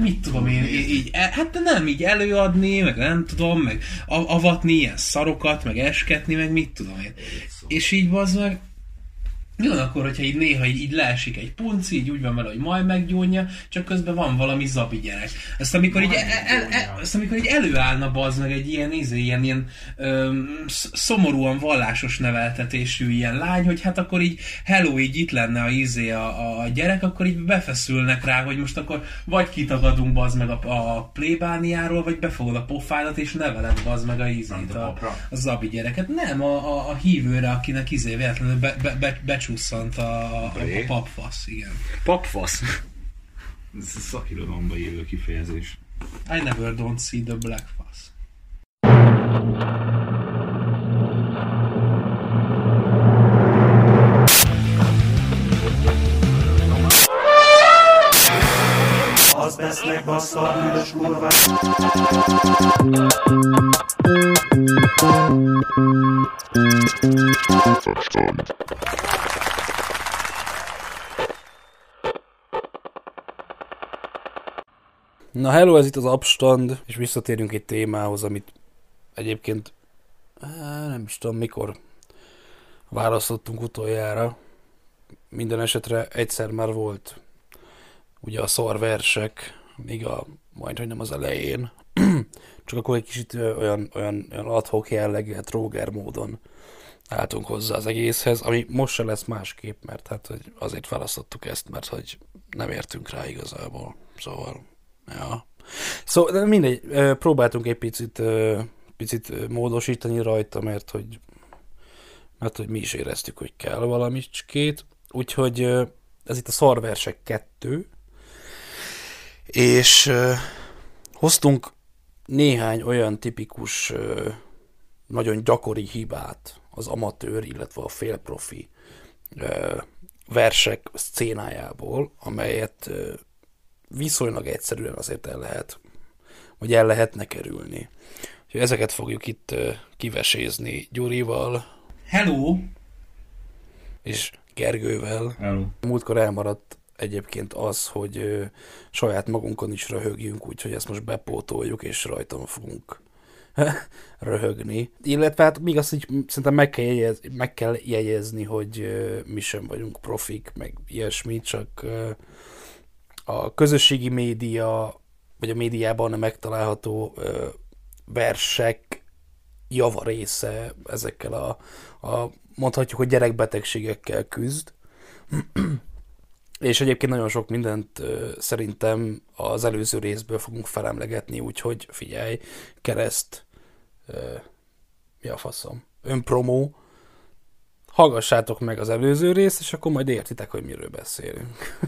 mit tudom én, így, így, e- hát nem, így előadni, meg nem tudom, meg avatni ilyen szarokat, meg esketni, meg mit tudom én. És így az meg, mi van akkor, hogyha így néha így, így leesik egy punci, így úgy van vele, hogy majd meggyónja, csak közben van valami zabi gyerek. Azt amikor, így, el, el, el, azt amikor így előállna bazd meg egy ilyen, izé, ilyen, ilyen öm, szomorúan vallásos neveltetésű ilyen lány, hogy hát akkor így hello, így itt lenne a izé a, a gyerek, akkor így befeszülnek rá, hogy most akkor vagy kitagadunk bazd meg a, a plébániáról, vagy befogod a pofádat, és neveled bazd meg a izét, a, a zabi gyereket. Nem, a, a, a hívőre, akinek izé véletlenül be, be, be, be becsusszant a, a, a papfasz, igen. Papfasz? Ez a szakirodalomba élő kifejezés. I never don't see the black fuss. Az vesznek bassza a hűlös kurvát. Na hello, ez itt az Abstand, és visszatérünk egy témához, amit egyébként nem is tudom mikor választottunk utoljára. Minden esetre egyszer már volt ugye a szarversek, még a, majd hogy nem az elején, csak akkor egy kicsit olyan, olyan, olyan adhok jelleggel, hát Roger módon álltunk hozzá az egészhez, ami most se lesz másképp, mert hát hogy azért választottuk ezt, mert hogy nem értünk rá igazából. Szóval Ja. Szóval de mindegy, próbáltunk egy picit, picit módosítani rajta, mert hogy, mert hogy mi is éreztük, hogy kell valamicskét. Úgyhogy ez itt a szarversek 2, és hoztunk néhány olyan tipikus, nagyon gyakori hibát az amatőr, illetve a félprofi versek szcénájából, amelyet viszonylag egyszerűen azért el lehet, vagy el lehetne kerülni. Úgyhogy ezeket fogjuk itt kivesézni Gyurival. Hello! És Gergővel. Hello. Múltkor elmaradt egyébként az, hogy saját magunkon is röhögjünk, úgyhogy ezt most bepótoljuk, és rajtam fogunk röhögni. Illetve hát még azt így szerintem meg kell, jegyez, meg kell jegyezni, hogy mi sem vagyunk profik, meg ilyesmi, csak a közösségi média, vagy a médiában megtalálható versek java része ezekkel a, a mondhatjuk, hogy gyerekbetegségekkel küzd. És egyébként nagyon sok mindent ö, szerintem az előző részből fogunk felemlegetni, úgyhogy figyelj, kereszt, ö, mi a faszom, önpromó, hallgassátok meg az előző részt, és akkor majd értitek, hogy miről beszélünk.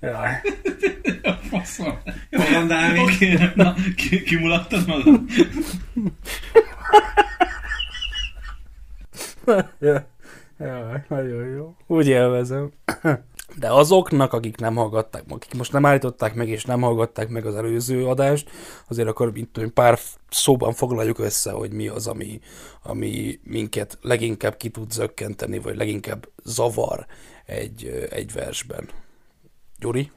Jaj. Faszom. Jó van, Dávid. Na, ki, kimulattad magad? Jaj, nagyon jó. Úgy élvezem. De azoknak, akik nem hallgatták, akik most nem állították meg, és nem hallgatták meg az előző adást, azért akkor mint pár szóban foglaljuk össze, hogy mi az, ami, ami minket leginkább ki tud zökkenteni, vagy leginkább zavar egy, egy versben. Gyuri?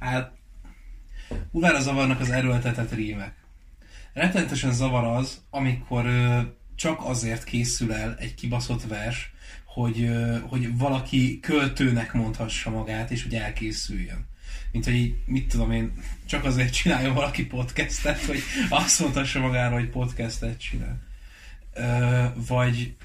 hát, utána zavarnak az erőltetett rímek. Rettenetesen zavar az, amikor ö, csak azért készül el egy kibaszott vers, hogy, hogy valaki költőnek mondhassa magát, és hogy elkészüljön. Mint hogy így, mit tudom én, csak azért csinálja valaki podcastet, hogy azt mondhassa magáról, hogy podcastet csinál. Vagy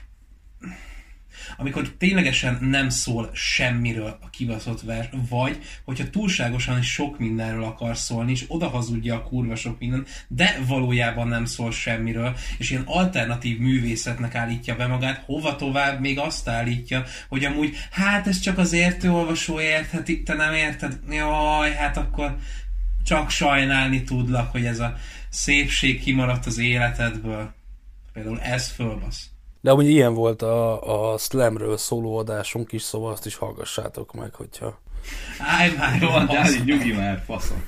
amikor ténylegesen nem szól semmiről a kibaszott vers, vagy hogyha túlságosan sok mindenről akar szólni, és odahazudja a kurva sok minden, de valójában nem szól semmiről, és ilyen alternatív művészetnek állítja be magát, hova tovább még azt állítja, hogy amúgy, hát ez csak az értőolvasó értheti, te nem érted, jaj, hát akkor csak sajnálni tudlak, hogy ez a szépség kimaradt az életedből. Például ez fölbasz. De amúgy ilyen volt a, a Slamről szóló adásunk is, szóval azt is hallgassátok meg, hogyha... Állj már, jó, Dáli, nyugi már, faszom.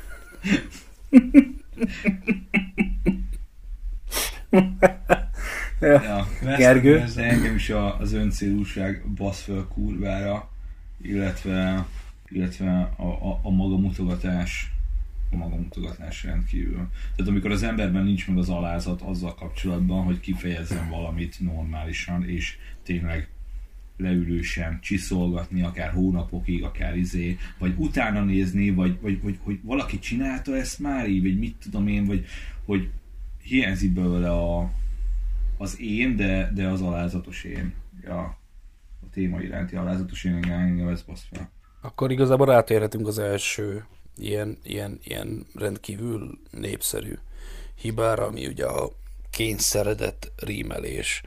ja. ja. Gergő? De engem is az öncélúság basz föl kurvára. illetve, illetve a, a, a maga mutogatás a maga mutogatás rendkívül. Tehát amikor az emberben nincs meg az alázat azzal kapcsolatban, hogy kifejezzen valamit normálisan, és tényleg leülősen csiszolgatni, akár hónapokig, akár izé, vagy utána nézni, vagy, vagy, vagy hogy valaki csinálta ezt már így, vagy mit tudom én, vagy hogy hiányzik belőle a, az én, de, de az alázatos én. Ja, a téma iránti alázatos én engem ez basz fel. Akkor igazából rátérhetünk az első ilyen, ilyen, ilyen rendkívül népszerű hibára, ami ugye a kényszeredett rímelés.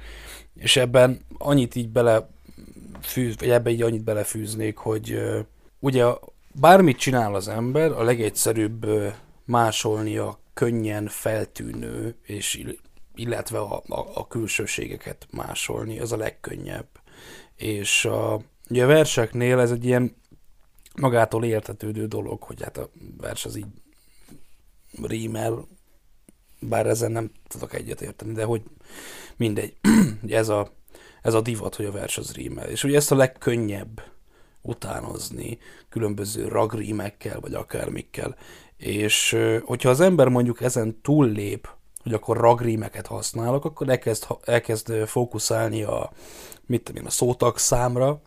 És ebben annyit így bele fűz, vagy ebbe így annyit belefűznék, hogy ugye bármit csinál az ember, a legegyszerűbb másolni a könnyen feltűnő, és illetve a, a, a külsőségeket másolni, az a legkönnyebb. És a, ugye a verseknél ez egy ilyen magától értetődő dolog, hogy hát a vers az így rímel, bár ezen nem tudok egyet érteni, de hogy mindegy. ez a, ez a divat, hogy a vers az rímel. És ugye ezt a legkönnyebb utánozni különböző ragrímekkel, vagy akármikkel. És hogyha az ember mondjuk ezen túllép, hogy akkor ragrímeket használok, akkor elkezd, elkezd fókuszálni a, mit tudom én, a szótag számra,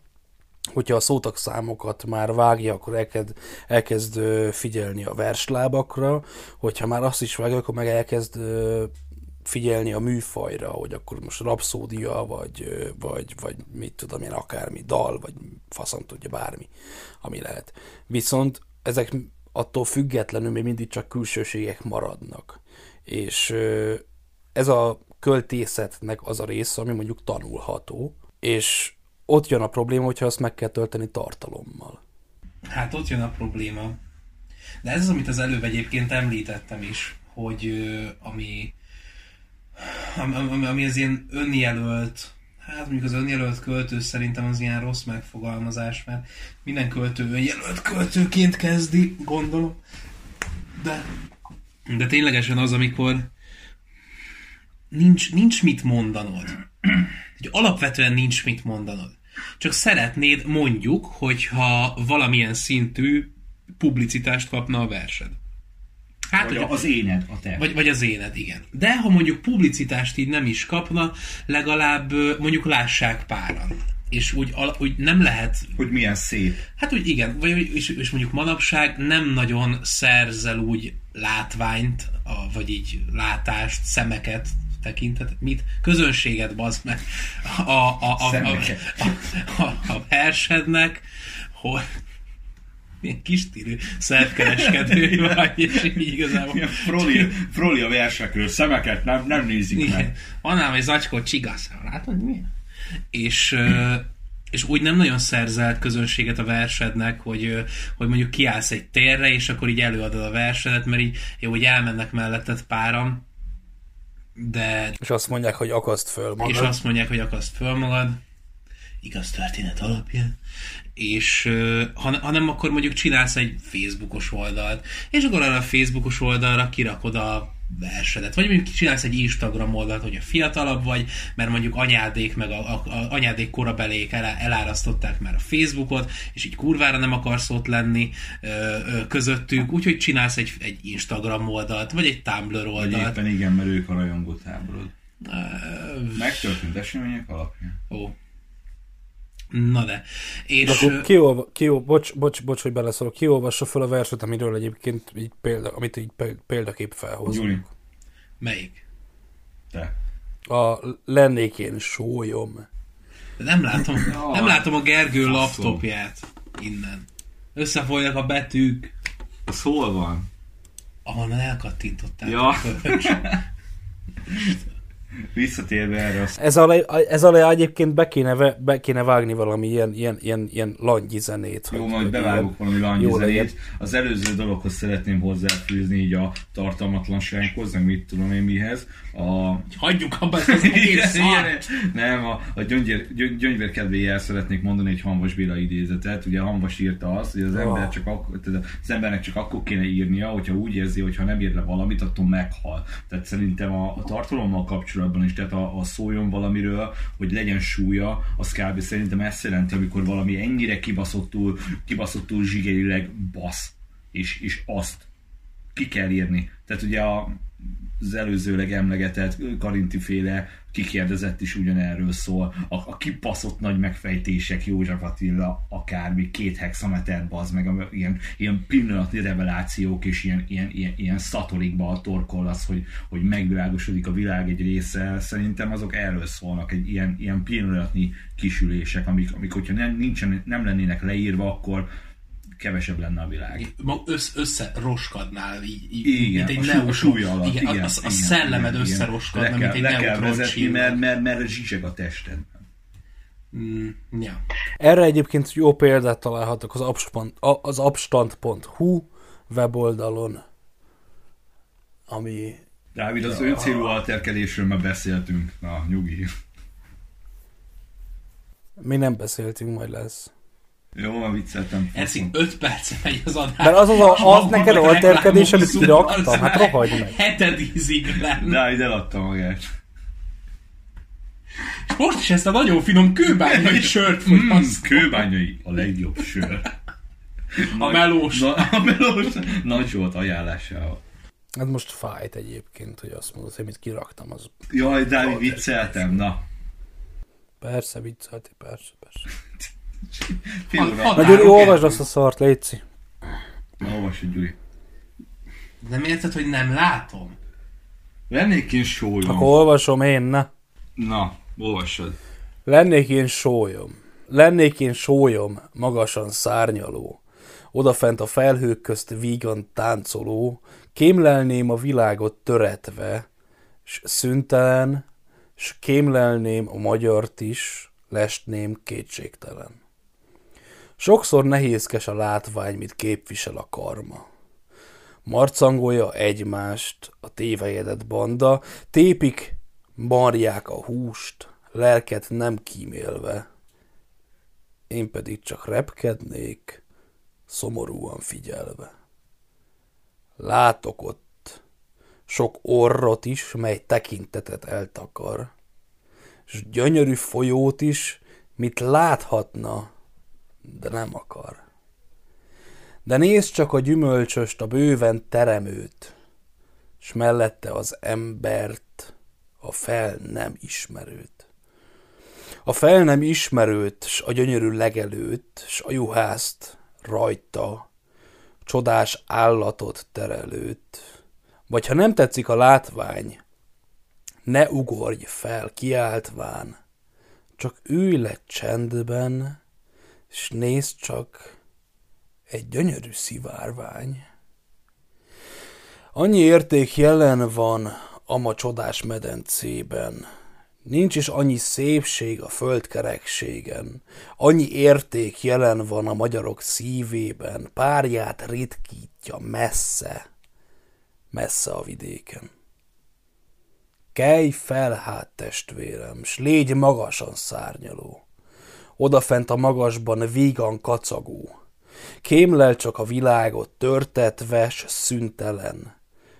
hogyha a szótak számokat már vágja, akkor elkezd, elkezd figyelni a verslábakra, hogyha már azt is vágja, akkor meg elkezd figyelni a műfajra, hogy akkor most rapszódia, vagy, vagy, vagy mit tudom én, akármi, dal, vagy faszom tudja, bármi, ami lehet. Viszont ezek attól függetlenül még mindig csak külsőségek maradnak. És ez a költészetnek az a része, ami mondjuk tanulható, és ott jön a probléma, hogyha azt meg kell tölteni tartalommal. Hát ott jön a probléma. De ez az, amit az előbb egyébként említettem is, hogy ami, ami, ami az ilyen önjelölt, hát mondjuk az önjelölt költő szerintem az ilyen rossz megfogalmazás, mert minden költő önjelölt költőként kezdi, gondolom. De, de ténylegesen az, amikor nincs, nincs mit mondanod. Hogy alapvetően nincs mit mondanod. Csak szeretnéd mondjuk, hogyha valamilyen szintű publicitást kapna a versed. Hát, vagy az éned, a te. Vagy, vagy az éned, igen. De ha mondjuk publicitást így nem is kapna, legalább mondjuk lássák páran. És úgy, úgy nem lehet... Hogy milyen szép. Hát úgy igen, vagy, és, és mondjuk manapság nem nagyon szerzel úgy látványt, a, vagy így látást, szemeket tekintet, mit? Közönséget, bazd meg a, a, a, a, a, a, a versednek, hogy milyen kis stílű szerkereskedő vagy, és így igazából... Milyen froli, froli a versekről, szemeket nem, nem nézik Igen. meg. Van ám egy zacskó csigasz, látod mi? És, és úgy nem nagyon szerzelt közönséget a versednek, hogy, hogy mondjuk kiállsz egy térre, és akkor így előadod a versedet, mert így jó, hogy elmennek melletted páram, de... És azt mondják, hogy akaszt föl magad. És azt mondják, hogy akaszt föl magad. Igaz történet alapján. És ha, ha nem, akkor mondjuk csinálsz egy Facebookos oldalt, és akkor arra a Facebookos oldalra kirakod a versedet. Vagy mondjuk csinálsz egy Instagram oldalt, hogy a fiatalabb vagy, mert mondjuk anyádék meg a, a, a anyádék korabelék el, elárasztották már a Facebookot, és így kurvára nem akarsz ott lenni ö, ö, közöttük, úgyhogy csinálsz egy, egy Instagram oldalt, vagy egy Tumblr oldalt. Vagy éppen igen, mert ők a rajongó táborod. Megtörtént események alapján. Ó. Na de. És... De akkor kiolva, kiolva, bocs, bocs, bocs, hogy beleszólok, kiolvassa fel a verset, amiről egyébként így példa, amit így példakép felhozunk. Gyuri. Melyik? Te. A lennék én sólyom. Nem látom, nem látom a Gergő laptopját innen. Összefolynak a betűk. Az hol van? Ahonnan elkattintották. Ja. Visszatérve erre. Ez alá, ez alá egyébként be kéne, be kéne vágni valami ilyen, ilyen, ilyen, ilyen langyi zenét. Jó, majd bevágok valami langyi zenét. Az előző dologhoz szeretném hozzáfűzni így a tartalmatlansághoz, nem mit tudom én mihez. A... Hagyjuk abba ezt az egész Nem, a, a gyöngyér, gyöngyvér kedvéért szeretnék mondani egy Hanvas Béla idézetet. Ugye Hanvas írta azt, hogy az, oh. ember csak akkor, tehát az embernek csak akkor kéne írnia, hogyha úgy érzi, hogy ha nem ír le valamit, attól meghal. Tehát szerintem a, a tartalommal kapcsolatban kapcsolatban is, tehát a, a szóljon valamiről, hogy legyen súlya, az kb. szerintem ezt jelenti, amikor valami ennyire kibaszottul, kibaszottul zsigerileg basz, és, és azt ki kell írni. Tehát ugye a, az előzőleg emlegetett Karinti féle kikérdezett is ugyanerről szól. A, a kipaszott nagy megfejtések, József Attila, akármi, két hexameter bazd meg, a, ilyen, ilyen pillanatnyi revelációk és ilyen, ilyen, ilyen, ilyen szatolikba torkollasz, hogy, hogy megvilágosodik a világ egy része. Szerintem azok erről szólnak, egy ilyen, ilyen pillanatnyi kisülések, amik, amik hogyha nem, nincsen, nem lennének leírva, akkor, kevesebb lenne a világ. Össz, összeroskadnál így, így igen, mint egy a neutron, súly alatt. Igen, igen, a, a, a szellemed igen, összeroskadna, le kell, mint egy le kell vezetni, mert, mert, mert zsizseg a tested. Mm, ja. Erre egyébként jó példát találhatok az, abstand, az abstand.hu weboldalon, ami... Dávid, az ja. öncélú alterkedésről már beszéltünk. Na, nyugi. Mi nem beszéltünk, majd lesz. Jó, van vicceltem. Eszik 5 perc megy az adás. Mert az az, a, az neked alterkedés, amit kiraktam, hát rohagy meg. Heted ízig lenne. Na, ide adta magát. És most is ezt a nagyon finom kőbányai sört mm, Kőbányai a legjobb sör. a melós. Na, a melós. Nagy volt ajánlásával. Hát most fájt egyébként, hogy azt mondod, hogy mit kiraktam, az... Jaj, Dávid, vicceltem, na. Persze, viccelti, persze, persze. Na Gyuri, olvasd azt a szart, Léci. Na, olvasd, Gyuri. Nem érted, hogy nem látom? Lennék én sólyom. Akkor olvasom én, na. Na, olvassad. Lennék én sólyom. Lennék én sólyom, magasan szárnyaló. Odafent a felhők közt vígan táncoló, kémlelném a világot töretve, s szüntelen, s kémlelném a magyart is, lestném kétségtelen. Sokszor nehézkes a látvány, mit képvisel a karma. Marcangolja egymást a tévejedett banda, tépik, marják a húst, lelket nem kímélve. Én pedig csak repkednék, szomorúan figyelve. Látok ott sok orrot is, mely tekintetet eltakar, s gyönyörű folyót is, mit láthatna, de nem akar. De nézd csak a gyümölcsöst, a bőven teremőt, s mellette az embert, a fel nem ismerőt. A fel nem ismerőt, s a gyönyörű legelőt, s a juhászt rajta, csodás állatot terelőt. Vagy ha nem tetszik a látvány, ne ugorj fel kiáltván, csak ülj le csendben, és nézd csak, egy gyönyörű szivárvány. Annyi érték jelen van ama csodás medencében, nincs is annyi szépség a földkerekségen, annyi érték jelen van a magyarok szívében, párját ritkítja messze, messze a vidéken. Kelj fel hát, testvérem, s légy magasan szárnyaló odafent a magasban vígan kacagó. Kémlel csak a világot törtetve, s szüntelen,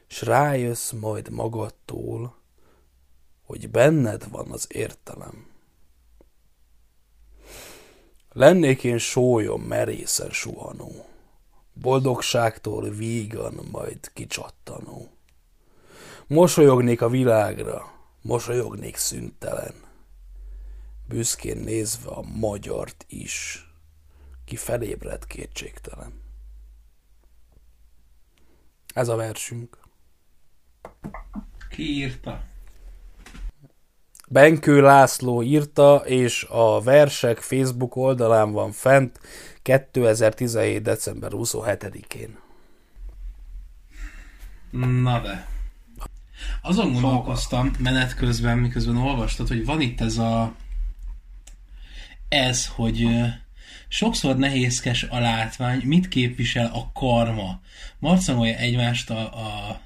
s rájössz majd magadtól, hogy benned van az értelem. Lennék én sólyom merészen suhanó, boldogságtól vígan majd kicsattanó. Mosolyognék a világra, mosolyognék szüntelen, büszkén nézve a magyart is, ki felébred kétségtelen. Ez a versünk. Ki írta? Benkő László írta, és a versek Facebook oldalán van fent 2017. december 27-én. Na de. Azon gondolkoztam menet közben, miközben olvastad, hogy van itt ez a ez, hogy sokszor nehézkes a látvány, mit képvisel a karma. Marcangolja egymást a, a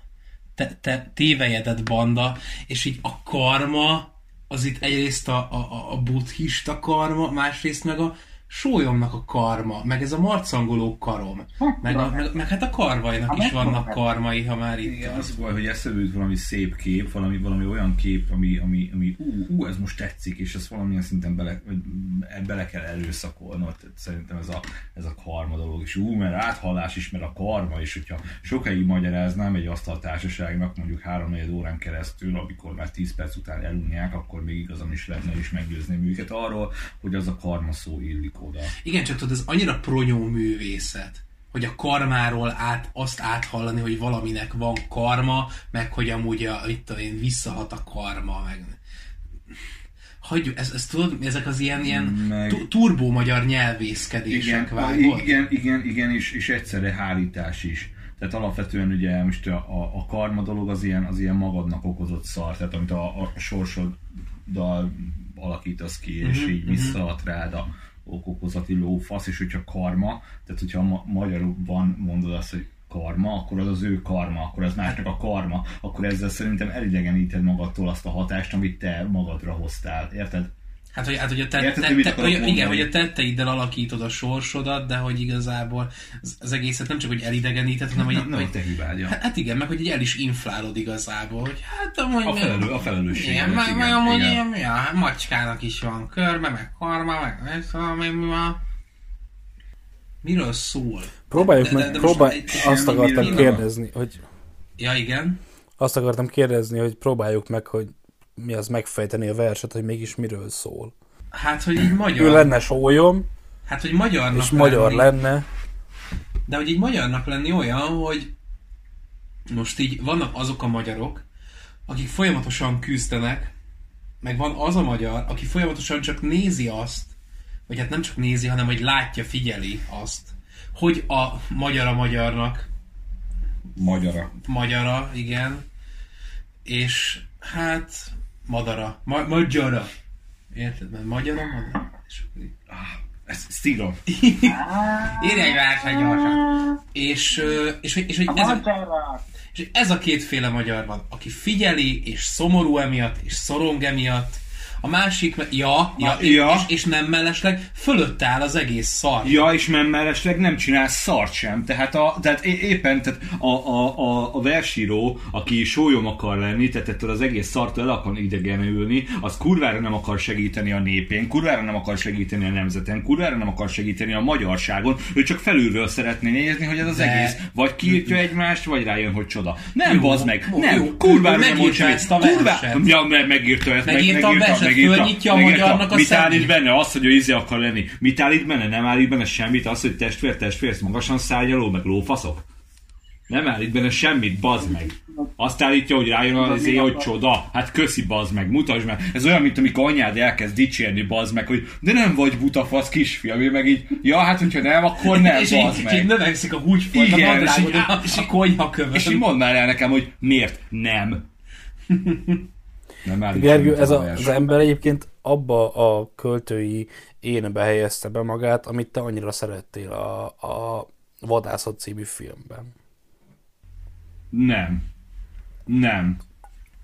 te, te, tévejedett banda, és így a karma, az itt egyrészt a, a, a buddhista karma, másrészt meg a sólyomnak a karma, meg ez a marcangoló karom, meg, a, meg, meg hát a karvajnak is vannak karmai, ha már itt Igen, az. baj, hogy eszembe jut valami szép kép, valami, valami olyan kép, ami, ami, ami ú, ú, ez most tetszik, és ezt valamilyen szinten bele, vagy bele kell erőszakolnod. Tehát szerintem ez a, ez a karma dolog. És ú, mert áthallás is, mert a karma, és hogyha sokáig magyaráznám egy asztaltársaságnak, mondjuk 3 órán keresztül, amikor már 10 perc után elunják, akkor még igazam is lenne, és meggyőzném őket arról, hogy az a karma szó illik oda. Igen, csak tudod, ez annyira pronyó művészet, hogy a karmáról át, azt áthallani, hogy valaminek van karma, meg hogy amúgy a, itt tudom én, visszahat a karma, meg hagyjuk, ez, ez tudod, ezek az ilyen, ilyen Meg- tu- turbó magyar nyelvészkedések Igen, vágod. igen, igen, igen, és, és egyszerre hárítás is. Tehát alapvetően ugye most a, a, a karma dolog az ilyen, az ilyen magadnak okozott szar, tehát amit a, a sorsoddal alakítasz ki, és Mhm, így visszaad rád a okokozati lófasz, és hogyha karma, tehát hogyha ma, magyarul mondod azt, hogy karma, akkor az az ő karma, akkor az másnak a karma, akkor ezzel szerintem elidegeníted magadtól azt a hatást, amit te magadra hoztál, érted? Hát, hogy, hát, hogy a te, Érted, te, te, akarok hogy, igen, hogy a tetteiddel alakítod a sorsodat, de hogy igazából az, az egészet nem csak, hogy elidegeníted, hanem hogy, Nem, nem a hogy te hibád, ja. Hát igen, meg hogy így el is inflálod igazából, hogy hát amúgy... A, felelő, a felelősség. Igen, meg, meg amúgy ilyen, ja, hát macskának is van körme, meg karma, meg tudom, még mi van. Miről szól? Próbáljuk De- de- meg, de most próbál, egy- azt akartam kérdezni, hogy Ja, igen. azt akartam kérdezni, hogy próbáljuk meg, hogy mi az megfejteni a verset, hogy mégis miről szól. Hát, hogy így Ő magyar. lenne sólyom, Hát, hogy magyarnak és magyar lenni, lenne. De hogy így magyarnak lenni olyan, hogy most így vannak azok a magyarok, akik folyamatosan küzdenek, meg van az a magyar, aki folyamatosan csak nézi azt, vagy hát nem csak nézi, hanem hogy látja, figyeli azt, hogy a magyar a magyarnak Magyara. magyara, igen, és hát madara, ma- magyara. Érted? Mert magyara, madara. És akkor így- Ezt, ezt írom. Írj egy verset gyorsan. És, és, és, hogy ez, a, és ez a kétféle magyar van, aki figyeli, és szomorú emiatt, és szorong emiatt, a másik, me- ja, ja, Ja. És, és nem mellesleg fölött áll az egész szar. Ja, és nem mellesleg nem csinál szart sem. Tehát, a, tehát é- éppen tehát a, a, a, a versíró, aki sólyom akar lenni, tehát ettől az egész szartól el akar idegenülni, az kurvára nem akar segíteni a népén, kurvára nem akar segíteni a nemzeten, kurvára nem akar segíteni a magyarságon, ő csak felülről szeretné nézni, hogy ez az De- egész vagy kiírtja egymást, vagy rájön, hogy csoda. Nem, bazd meg, nem, kurvára nem mond megírta semmit. ezt a Kurvá- verset. Ja, megírta ezt, meg- Megírta a verset, fölnyitja a magyarnak a Mit állít benne? Az, hogy ő izé akar lenni. Mit állít benne? Nem állít benne semmit? Az, hogy testvér, testvér, ez magasan szárnyaló, meg lófaszok? Nem állít benne semmit, bazd meg. Azt állítja, hogy rájön az éj, hogy csoda. Hát köszi, bazd meg, mutasd meg. Ez olyan, mint amikor anyád elkezd dicsérni, bazd meg, hogy de nem vagy buta fasz kisfiam, ő meg így, ja, hát hogyha nem, akkor nem, és így, bazd és így meg. növekszik a húgyfolt, a Igen, és így- a, a konyha És így mondd már el nekem, hogy miért nem. Nem Gergő, ez a, az ember egyébként abba a költői énbe helyezte be magát, amit te annyira szerettél a, a Vadászat című filmben. Nem. Nem.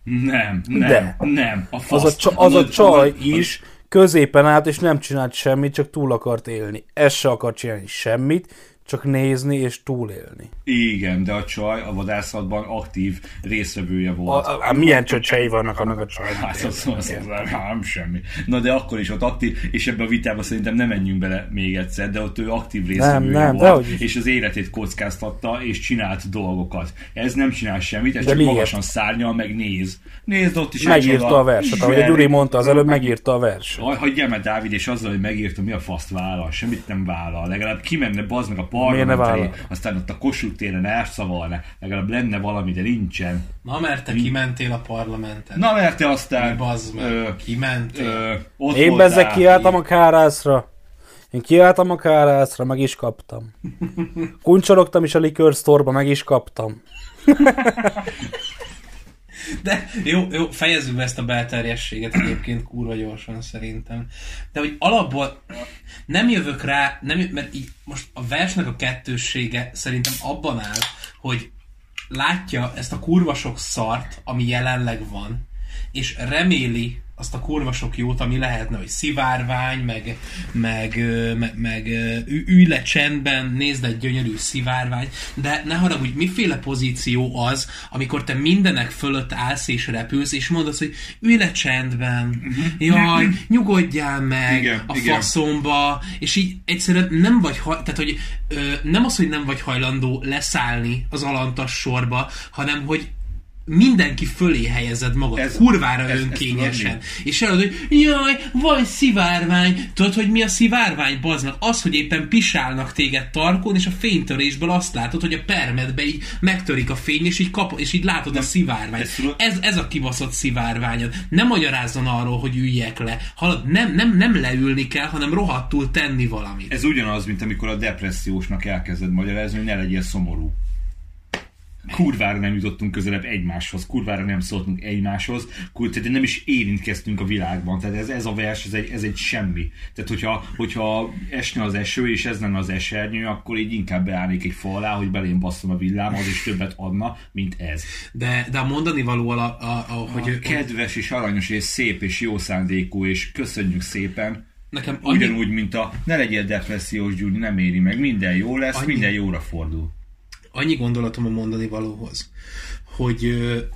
Nem. Nem. De. Nem. A fasz. Az a, csa, az a csaj is középen állt, és nem csinált semmit, csak túl akart élni. Ez se akart csinálni semmit, csak nézni és túlélni. Igen, de a csaj a vadászatban aktív részvevője A, volt. a, a, milyen csöcsei vannak annak a csajnak? Hát az, az, az, nem semmi. Na de akkor is ott aktív, és ebbe a vitába szerintem nem menjünk bele még egyszer, de ott ő aktív részvevője nem, volt, dehogy is. és az életét kockáztatta, és csinált dolgokat. Ez nem csinál semmit, ez De csak miért? magasan szárnyal, meg néz. Nézd ott is. Megírta csoda. a verset, ahogy a Gyuri mondta az előbb, megírta a verset. Hagyjál meg Dávid, és azzal, hogy megírta, mi a faszt vállal, semmit nem vállal. Legalább kimenne bazd meg a Miért ne vállal? aztán ott a Kossuth téren elszavalna. Legalább lenne valami, de nincsen. Na, mert te kimentél a parlamenten. Na mert te aztán... Bazd meg, ö, kimentél. ö, ott Én bezzek kiálltam a kárászra. Én kiálltam a kárászra, meg is kaptam. Kuncsorogtam is a liquor store meg is kaptam. De jó, jó, fejezzük be ezt a belterjességet egyébként kurva gyorsan szerintem. De hogy alapból nem jövök rá, nem, mert így most a versnek a kettőssége szerintem abban áll, hogy látja ezt a kurva sok szart, ami jelenleg van, és reméli, azt a kurva sok jót, ami lehetne, hogy szivárvány, meg, meg, meg, meg ülj le csendben, nézd egy gyönyörű szivárvány, de ne haragudj, miféle pozíció az, amikor te mindenek fölött állsz és repülsz, és mondod, hogy ülj le csendben, jaj, nyugodjál meg Igen, a igen. faszomba, és így egyszerűen nem vagy, haj, tehát hogy ö, nem az, hogy nem vagy hajlandó leszállni az alantas sorba, hanem hogy mindenki fölé helyezed magad, ez, Ez- kurvára ez- ez önkényesen. tudod és elad, hogy jaj, van szivárvány. Tudod, hogy mi a szivárvány, meg? Az, hogy éppen pisálnak téged tarkon, és a fénytörésből azt látod, hogy a permedbe így megtörik a fény, és így, kap, és így látod a szivárványt. ez Ez, ez a kibaszott szivárványod. Nem magyarázzon arról, hogy üljek le. Hallod, nem, nem, nem leülni kell, hanem rohadtul tenni valamit. Ez ugyanaz, mint amikor a depressziósnak elkezded magyarázni, hogy ne legyél szomorú. Kurvára nem jutottunk közelebb egymáshoz, kurvára nem szóltunk egymáshoz, kur, tehát nem is érintkeztünk a világban. Tehát ez, ez a vers, ez egy, ez egy semmi. Tehát hogyha, hogyha esne az eső, és ez lenne az esernyő, akkor így inkább beállnék egy fa alá, hogy belém basszon a villám, az is többet adna, mint ez. De, de a mondani való, a, a, a, hogy, kedves és aranyos és szép és jó szándékú, és köszönjük szépen, nekem annyi, Ugyanúgy, mint a ne legyél depressziós, Gyuri, nem éri meg, minden jó lesz. Annyi. minden jóra fordul. Annyi gondolatom a mondani valóhoz, hogy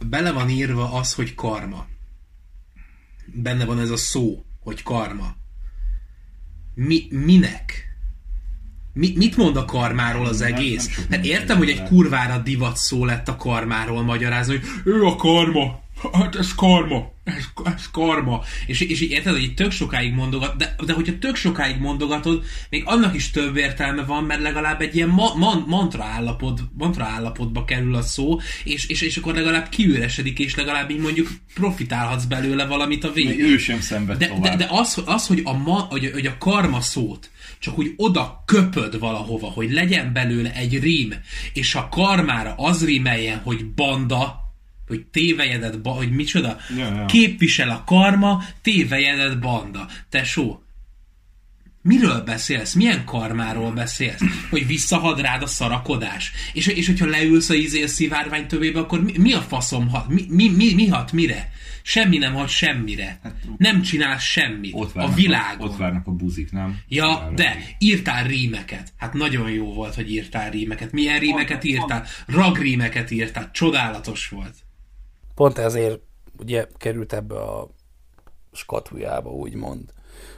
bele van írva az, hogy karma. Benne van ez a szó, hogy karma. Mi, minek? Mi, mit mond a karmáról az egész? nem Hát mindent értem, hogy egy kurvára divat szó lett a karmáról magyarázni, hogy ő a karma, hát ez karma, ez, ez karma. És, és így érted, hogy így tök sokáig mondogat, de, de hogyha tök sokáig mondogatod, még annak is több értelme van, mert legalább egy ilyen ma, man, mantra, állapot, mantra állapotba kerül a szó, és, és, és akkor legalább kiüresedik, és legalább így mondjuk profitálhatsz belőle valamit a Még végén. ő sem szenved De, tovább. de, de az, az hogy, a ma, hogy, hogy a karma szót csak úgy oda köpöd valahova, hogy legyen belőle egy rím, és a karmára az rímeljen, hogy banda, hogy tévejedet, ba, hogy micsoda, Ja, ja. képvisel a karma, tévejedet banda. Tesó, miről beszélsz? Milyen karmáról beszélsz? Hogy visszahad rád a szarakodás? És, és hogyha leülsz a izé a szivárvány tövébe, akkor mi, mi a faszom hat? Mi, mi, mi, mi hat mire? Semmi nem hat semmire. Nem csinálsz semmit ott a világon. ott várnak a buzik, nem? Ja, Várnak. de írtál rímeket. Hát nagyon jó volt, hogy írtál rímeket. Milyen rímeket írtál? Ragrímeket írtál. Csodálatos volt. Pont ezért ugye került ebbe a skatujába, úgymond,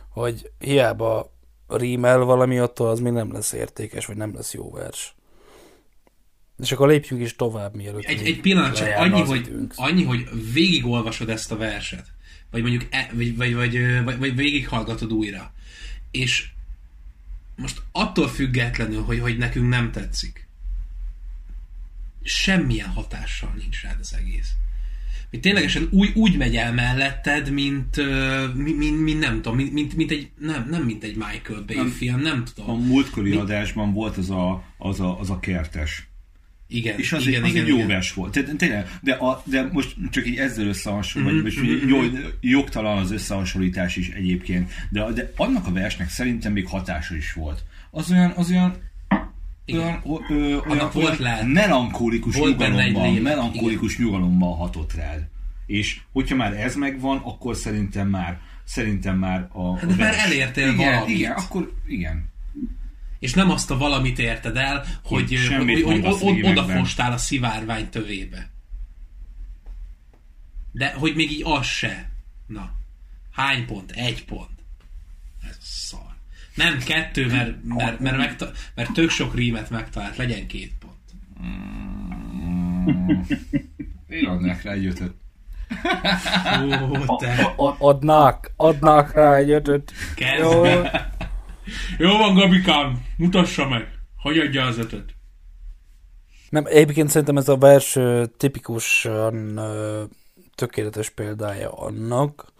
hogy hiába rímel valami, attól az még nem lesz értékes, vagy nem lesz jó vers. És akkor lépjünk is tovább, mielőtt Egy, egy pillanat csak annyi hogy, időnk. annyi, hogy végigolvasod ezt a verset. Vagy mondjuk, e, vagy, vagy, vagy, vagy, vagy végighallgatod újra. És most attól függetlenül, hogy, hogy nekünk nem tetszik, semmilyen hatással nincs rád az egész. Mi ténylegesen úgy, úgy megy el melletted, mint, mint, mint, mint nem tudom, mint, mint, mint egy, nem, nem mint egy Michael Bay Nem. film, nem A tudom. múltkori adásban volt az a, az a, az a kertes. Igen, És az, igen, egy, az igen, egy jó igen. vers volt. Tehát, tényleg, de, a, de most csak így ezzel összehasonlítani, Mhm, vagy most jó, jogtalan az összehasonlítás is egyébként, de, de annak a versnek szerintem még hatása is volt. Az olyan, az olyan Igen. olyan, ö, ö, olyan, volt olyan lelke. melankólikus Volt nyugalommal, lélek, nyugalommal hatott rád. És hogyha már ez megvan, akkor szerintem már szerintem már a, Hát de már elértél igen, valamit. Igen, akkor igen. És nem azt a valamit érted el, hogy, Hogy hogy, hogy, odafostál a szivárvány tövébe. De hogy még így az se. Na. Hány pont? Egy pont. Ez szar. Nem kettő, mert, mert, mert, megta- mert tök sok rímet megtalált. Legyen két pont. Én adnák rá egy ötöt. Ó, te. A- Adnák, adnák rá egy ötöt. Kezd. Jó, Jó van, Gabikám. Mutassa meg. Hogy adja az ötöt? Nem, egyébként szerintem ez a vers tipikusan tökéletes példája annak,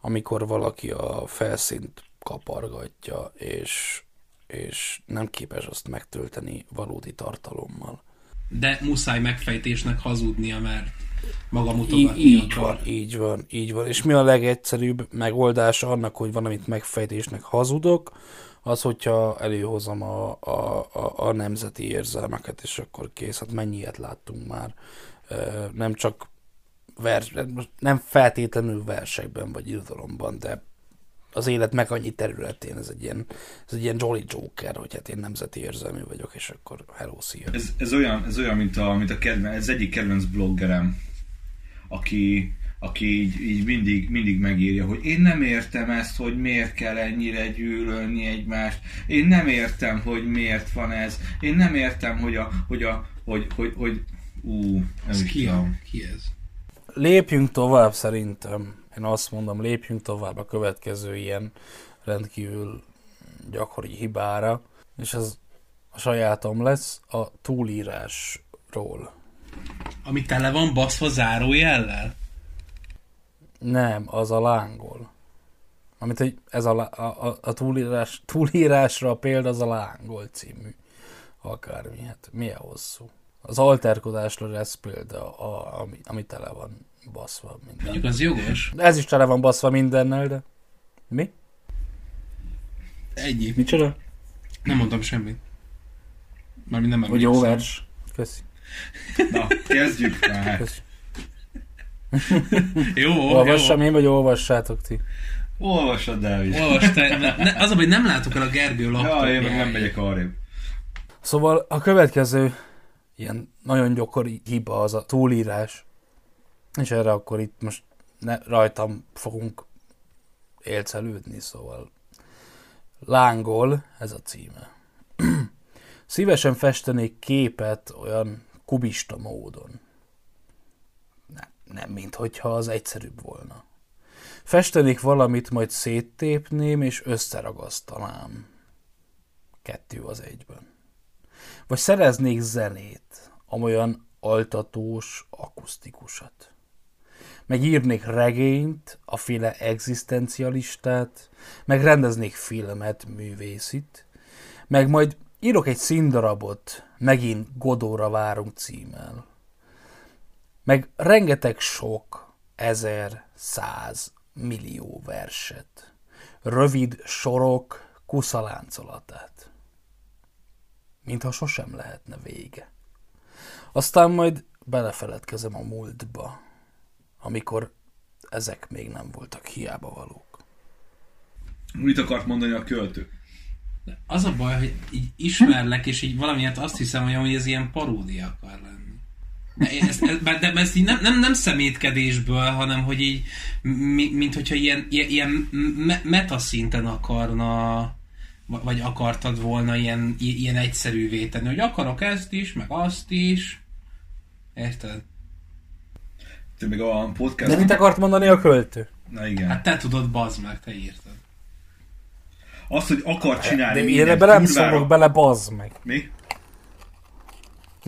amikor valaki a felszínt kapargatja, és, és nem képes azt megtölteni valódi tartalommal. De muszáj megfejtésnek hazudnia, mert maga mutogatni így akar. van, így van, így van. És mi a legegyszerűbb megoldása annak, hogy valamit megfejtésnek hazudok, az, hogyha előhozom a, a, a, a nemzeti érzelmeket, és akkor kész. Hát mennyi ilyet láttunk már. Nem csak vers, nem feltétlenül versekben vagy irodalomban, de az élet meg annyi területén ez egy ilyen, ez egy ilyen Jolly Joker, hogy hát én nemzeti érzelmű vagyok, és akkor hello, szia. Ez, ez, olyan, ez olyan, mint a, mint a kedvenc, ez egyik kedvenc bloggerem, aki, aki így, így mindig, mindig megírja, hogy én nem értem ezt, hogy miért kell ennyire gyűlölni egymást, én nem értem, hogy miért van ez, én nem értem, hogy a, hogy a, hogy, hogy, hogy ú, nem Ez is ki, a, tudom. ki ez? Lépjünk tovább szerintem. Én azt mondom, lépjünk tovább a következő ilyen rendkívül gyakori hibára, és ez a sajátom lesz a túlírásról. Ami tele van baszva zárójellel? Nem, az a lángol. Amit hogy ez a, a, a túlírás, túlírásra a példa az a lángol című. Akármi, hát milyen hosszú. Az alterkodásra lesz példa, a, ami, ami tele van baszva minden. Mondjuk az jogos. Ez is tele van baszva mindennel, de... Mi? Egyik. Micsoda? Nem mondtam semmit. Mármint nem Hogy jó emlékszem. vers. Köszi. Na, kezdjük már. Köszi. Jó, Olvassam jó. én, vagy olvassátok ti? Olvassad, Dávid. Olvastál. Ne, ne, az a baj, nem látok el a Gergő Ja, laptopját. én meg nem megyek arrébb. Szóval a következő ilyen nagyon gyakori hiba az a túlírás. És erre akkor itt most ne, rajtam fogunk élcelődni, szóval lángol, ez a címe. Szívesen festenék képet olyan kubista módon. Nem, nem mint hogyha az egyszerűbb volna. Festenék valamit, majd széttépném és összeragasztanám. Kettő az egyben. Vagy szereznék zenét, amolyan altatós, akusztikusat. Meg írnék regényt, a féle egzisztencialistát, meg rendeznék filmet, művészit, meg majd írok egy színdarabot, megint Godóra várunk címmel. Meg rengeteg sok, ezer, száz, millió verset. Rövid sorok kuszaláncolatát mintha sosem lehetne vége. Aztán majd belefeledkezem a múltba, amikor ezek még nem voltak hiába valók. Mit akart mondani a költő? Az a baj, hogy így ismerlek, és így valamiért azt hiszem, hogy amúgy ez ilyen paródia akar lenni. De ezt, ez, de ez így nem, nem, nem szemétkedésből, hanem hogy így, mi, mint hogyha ilyen, ilyen, ilyen me, metaszinten akarna, vagy- akartad volna ilyen, ilyen egyszerűvé tenni, hogy akarok ezt is, meg azt is. Érted? Te még a podcast... De mit akart mondani a költő? Na igen. Hát te tudod, bazd meg, te írtad. Azt, hogy akar csinálni De én mindent ebben nem kurvára- szólok bele, bazd meg. Mi?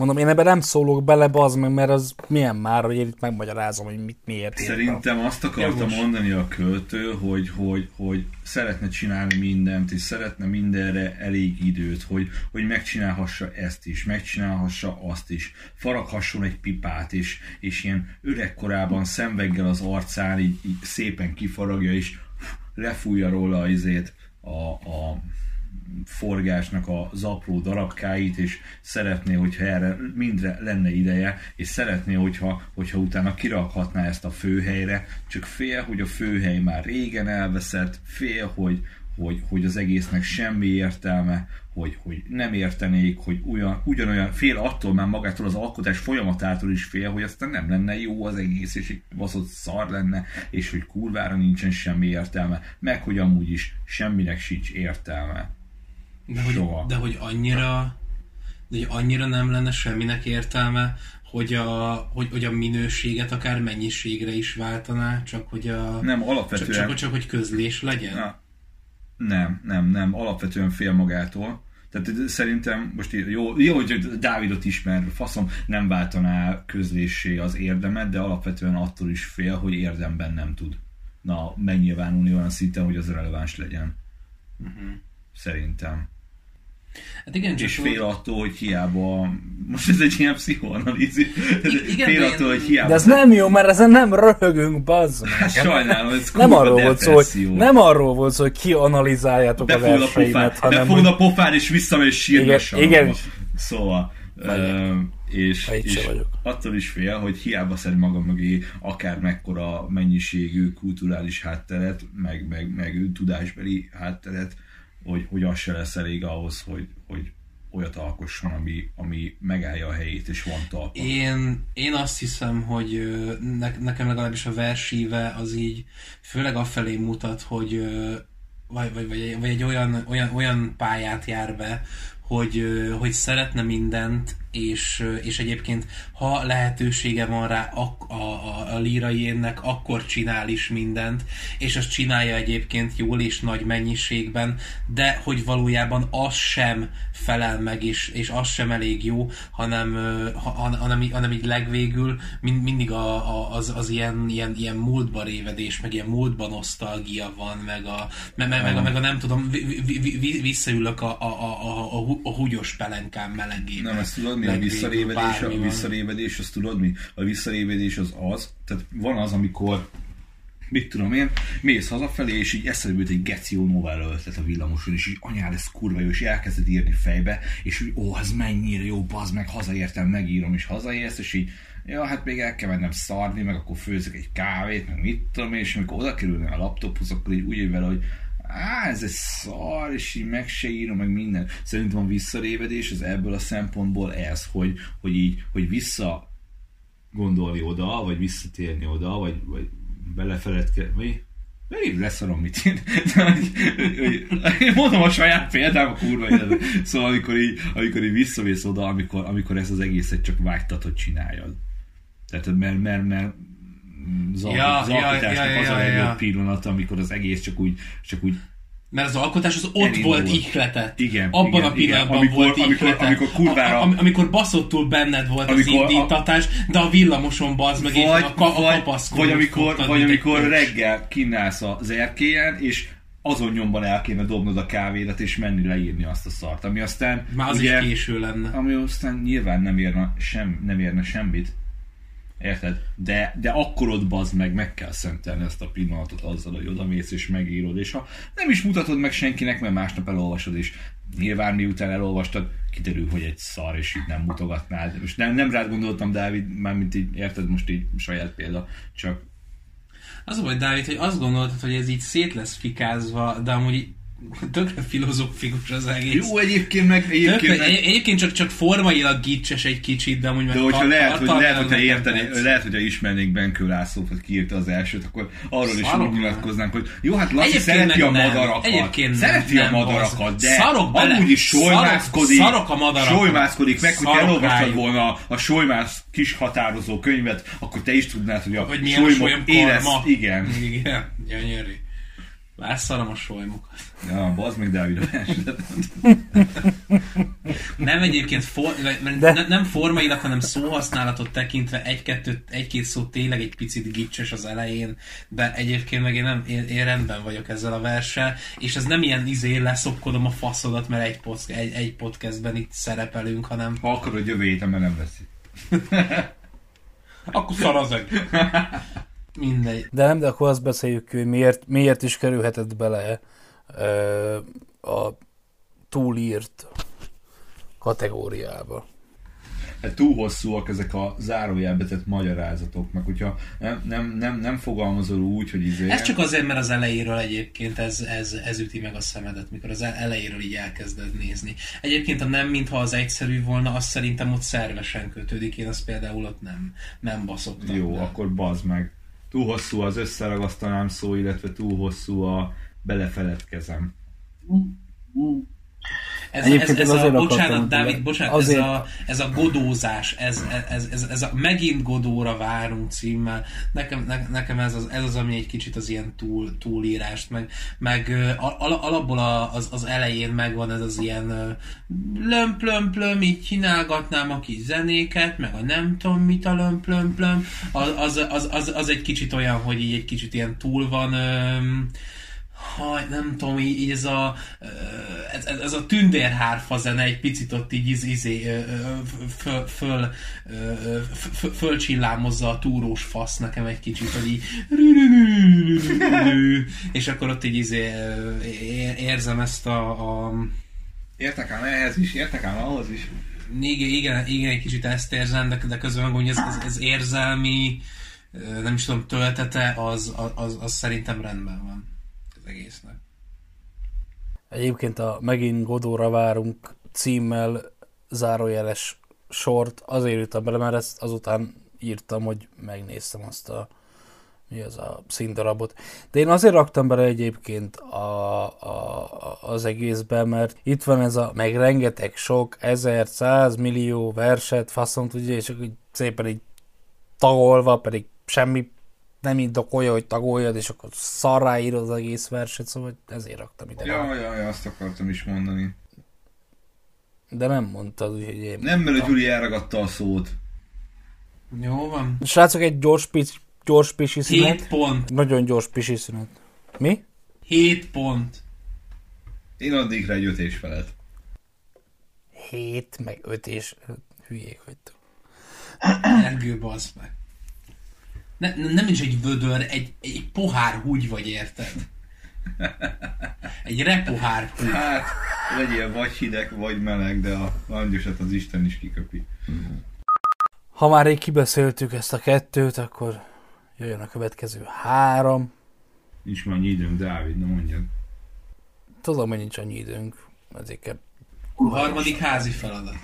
Mondom, én ebben nem szólok bele, bazd meg, mert az milyen már, hogy én itt megmagyarázom, hogy mit miért. Szerintem azt akarta Jogos. mondani a költő, hogy, hogy, hogy szeretne csinálni mindent, és szeretne mindenre elég időt, hogy, hogy megcsinálhassa ezt is, megcsinálhassa azt is, faraghasson egy pipát, és, és ilyen öregkorában szemveggel az arcán így, így szépen kifaragja, és lefújja róla az izét, a, a forgásnak az apró darabkáit, és szeretné, hogyha erre mindre lenne ideje, és szeretné, hogyha, hogyha utána kirakhatná ezt a főhelyre, csak fél, hogy a főhely már régen elveszett, fél, hogy, hogy, hogy az egésznek semmi értelme, hogy, hogy nem értenék, hogy ugyan, ugyanolyan fél attól már magától az alkotás folyamatától is fél, hogy aztán nem lenne jó az egész, és egy baszott szar lenne, és hogy kurvára nincsen semmi értelme, meg hogy amúgy is semminek sincs értelme. De hogy, Soha. de hogy annyira de hogy annyira nem lenne semminek értelme, hogy a, hogy, hogy a minőséget akár mennyiségre is váltaná, csak hogy a Nem, csak, alapvetően... csak, csak, hogy közlés legyen. Na, nem, nem, nem, alapvetően fél magától. Tehát szerintem, most jó, jó, hogy Dávidot ismer, faszom, nem váltaná közléssé az érdemet, de alapvetően attól is fél, hogy érdemben nem tud. Na, megnyilvánulni olyan szinten, hogy az releváns legyen. Uh-huh. Szerintem. Hát igen, csak És fél attól, hogy hiába, most ez egy ilyen pszichoanalízi, igen, fél attól, hogy hiába. De ez nem jó, mert ezen nem röhögünk, bazd meg. Hát sajnálom, ez Nem arról, volt szó, hogy, nem arról volt szó, hogy kianalizáljátok a Befogod a pofán, verseimet, hanem befogod hogy a pofán és visszamegy sírni Igen, a igen. Szóval, ö, és, és vagyok. attól is fél, hogy hiába szed maga mögé akár mekkora mennyiségű kulturális hátteret, meg, meg, meg tudásbeli hátteret, hogy, hogy az se lesz elég ahhoz, hogy, hogy olyat alkosson, ami, ami megállja a helyét, és van talpa. Én, én azt hiszem, hogy ne, nekem legalábbis a versíve az így főleg afelé mutat, hogy vagy, vagy, vagy, vagy egy olyan, olyan, olyan pályát jár be, hogy, hogy szeretne mindent, és, és egyébként ha lehetősége van rá a, a, a lírai énnek, akkor csinál is mindent, és azt csinálja egyébként jól és nagy mennyiségben, de hogy valójában az sem felel meg, és, és az sem elég jó, hanem, hanem, hanem így legvégül mind, mindig a, a, az, az ilyen, ilyen, ilyen múltba révedés, meg ilyen múltba nosztalgia van, meg a, meg, meg, meg, a, meg a nem tudom, vi, vi, vi, vi, visszaülök a, a, a, a, a, húgyos pelenkám melegében. Nem, ezt tudod mi? A visszarévedés, a van. visszarévedés, azt tudod mi? A visszarévedés az az, tehát van az, amikor mit tudom én, mész hazafelé, és így eszedbe jut egy Gecio novella ötlet a villamoson, és így anyád, ez kurva jó, és elkezded írni fejbe, és úgy, ó, ez mennyire jó, bazd meg, hazaértem, megírom, és hazaérsz, és így, ja, hát még el kell mennem szarni, meg akkor főzök egy kávét, meg mit tudom én, és amikor oda kerülne a laptophoz, akkor így úgy vele, hogy á, ez egy szar, és így meg se írom, meg minden. Szerintem a visszarévedés az ebből a szempontból ez, hogy, hogy így, hogy vissza gondolni oda, vagy visszatérni oda, vagy, vagy belefeledkezni, mi? Még leszarom, mit én. Én mondom a saját példám, a kurva életben. Szóval amikor így, amikor így visszavész oda, amikor, amikor ezt az egészet csak vágytad, hogy csináljad. Tehát mert, mert, mert az, Ja, ja, az ja, ja, a legjobb ja. pillanat, amikor az egész csak úgy, csak úgy Mert az alkotás az ott Elindul. volt ihletett. Igen, Abban igen, a pillanatban igen. Amikor- volt amikor- ihletett. amikor kurvára- A, a, amikor baszottul benned volt Amikor az indítatás, de a villamoson bazd meg, és vagy, a, ka, a vagy, kapaszkodót vagy amikor, vagy amikor reggel kinnálsz az erkélyen, és azon nyomban el kéne dobnod a kávédat, és menni leírni azt a szart, ami aztán Már az ugye, is késő lenne. ami aztán nyilván nem érne, sem, nem érne semmit, Érted? De, de akkor ott bazd meg, meg kell szentelni ezt a pillanatot azzal, hogy odamész és megírod, és ha nem is mutatod meg senkinek, mert másnap elolvasod, és nyilván miután elolvastad, kiderül, hogy egy szar, és így nem mutogatnád. Most nem, nem rád gondoltam, Dávid, mármint így, érted, most így saját példa, csak Az a baj, Dávid, hogy azt gondoltad, hogy ez így szét lesz fikázva, de amúgy tökre filozófikus az egész. Jó, egyébként meg, egyébként Tökre, meg, egy- egyébként csak, csak formailag gicses egy kicsit, de amúgy meg de hogyha tar- lehet, hogy, lehet, hogyha érteni, lehet, hogyha ismernék Benkő Lászlót, hogy kiírta az elsőt, akkor arról is úgy nyilatkoznánk, hogy jó, hát Laci Egyébként szereti a nem. madarakat. Egyébként szereti nem, a madarakat, az. de Szarok bele. amúgy is solymászkodik. Szarok- szarok a madarakat. Solymászkodik meg, Szarok elolvastad volna a solymász kis határozó könyvet, akkor te is tudnád, hogy a Hogy a élesz, karma. igen. Igen, gyönyörű. Lászarom a solymokat. Ja, bazd meg Dávid a versenyt. Nem egyébként for, De- ne, nem formailag, hanem szóhasználatot tekintve egy-kettő, egy-két szó tényleg egy picit gicses az elején, de egyébként meg én, nem, én, én rendben vagyok ezzel a verssel, és ez nem ilyen izé leszopkodom a faszodat, mert egy, pod, egy, egy podcastben itt szerepelünk, hanem Ha akarod jövő héten, mert nem lesz itt. akkor szarazeg. Mindegy. De nem, de akkor azt beszéljük ki, hogy miért, miért is kerülhetett bele ö, a túlírt kategóriába. hát túl hosszúak ezek a zárójelbe tett magyarázatok, meg hogyha nem, nem, nem, nem fogalmazol úgy, hogy izé... Ez csak azért, mert az elejéről egyébként ez, ez, ez üti meg a szemedet, mikor az elejéről így elkezded nézni. Egyébként a nem, mintha az egyszerű volna, az szerintem ott szervesen kötődik, én azt például ott nem, nem baszottam. Jó, be. akkor bazd meg. Túl hosszú az összeragasztanám szó, illetve túl hosszú a belefeledkezem. Ez, ez, Egyébként ez, ez a, azért bocsánat, Dávid, bocsánat, Azért- ez, a, ez a godózás, ez, ez, ez, ez, a megint godóra várunk címmel, nekem, ne, nekem ez, az, ez az, ami egy kicsit az ilyen túl, túlírást, meg, meg al, alapból a, az, az elején megvan ez az ilyen ö, löm plöm plöm, így csinálgatnám a kis zenéket, meg a nem tudom mit a löm plöm plöm, az, az, az, az, az egy kicsit olyan, hogy így egy kicsit ilyen túl van, öm, Haj, nem tudom, így, így ez a ez, ez, a tündérhárfa zene egy picit ott így iz, izé, föl, föl, föl, fölcsillámozza a túrós fasz nekem egy kicsit, hogy így és akkor ott így izé, érzem ezt a, a Értek ám ehhez is, értek ám ahhoz is. Igen, igen, igen, egy kicsit ezt érzem, de, de közben meg, hogy ez, ez, ez érzelmi, nem is tudom, töltete, az, az, az, az szerintem rendben van egésznek. Egyébként a Megint Godóra várunk címmel zárójeles sort azért írtam bele, mert ezt azután írtam, hogy megnéztem azt a mi az a színdarabot. De én azért raktam bele egyébként a, a, az egészbe, mert itt van ez a, meg rengeteg sok, ezer, száz millió verset, faszom tudja, és akkor szépen így tagolva, pedig semmi nem indokolja, hogy tagoljad, és akkor szarrá írod az egész verset, szóval ezért raktam ide. Ja, ja, ja, azt akartam is mondani. De nem mondtad, úgyhogy én... Nem, mert a Gyuri elragadta a szót. Jó van. Srácok, egy gyors, pic, gyors pisi szünet. 7 pont. Nagyon gyors pisi szünet. Mi? 7 pont. Én rá egy öt és felett. 7, meg 5 és hülyék vagytok. Ergő, bazd meg. Ne, ne- nem is egy vödör, egy, egy pohár húgy vagy, érted? Egy repohár húgy. Hát, legyél vagy hideg, vagy meleg, de a langyosat az Isten is kiköpi. Ha már így kibeszéltük ezt a kettőt, akkor jöjjön a következő három. Nincs már annyi időnk, Dávid, na mondjad. Tudom, hogy nincs annyi időnk, ezért kell. A harmadik házi feladat.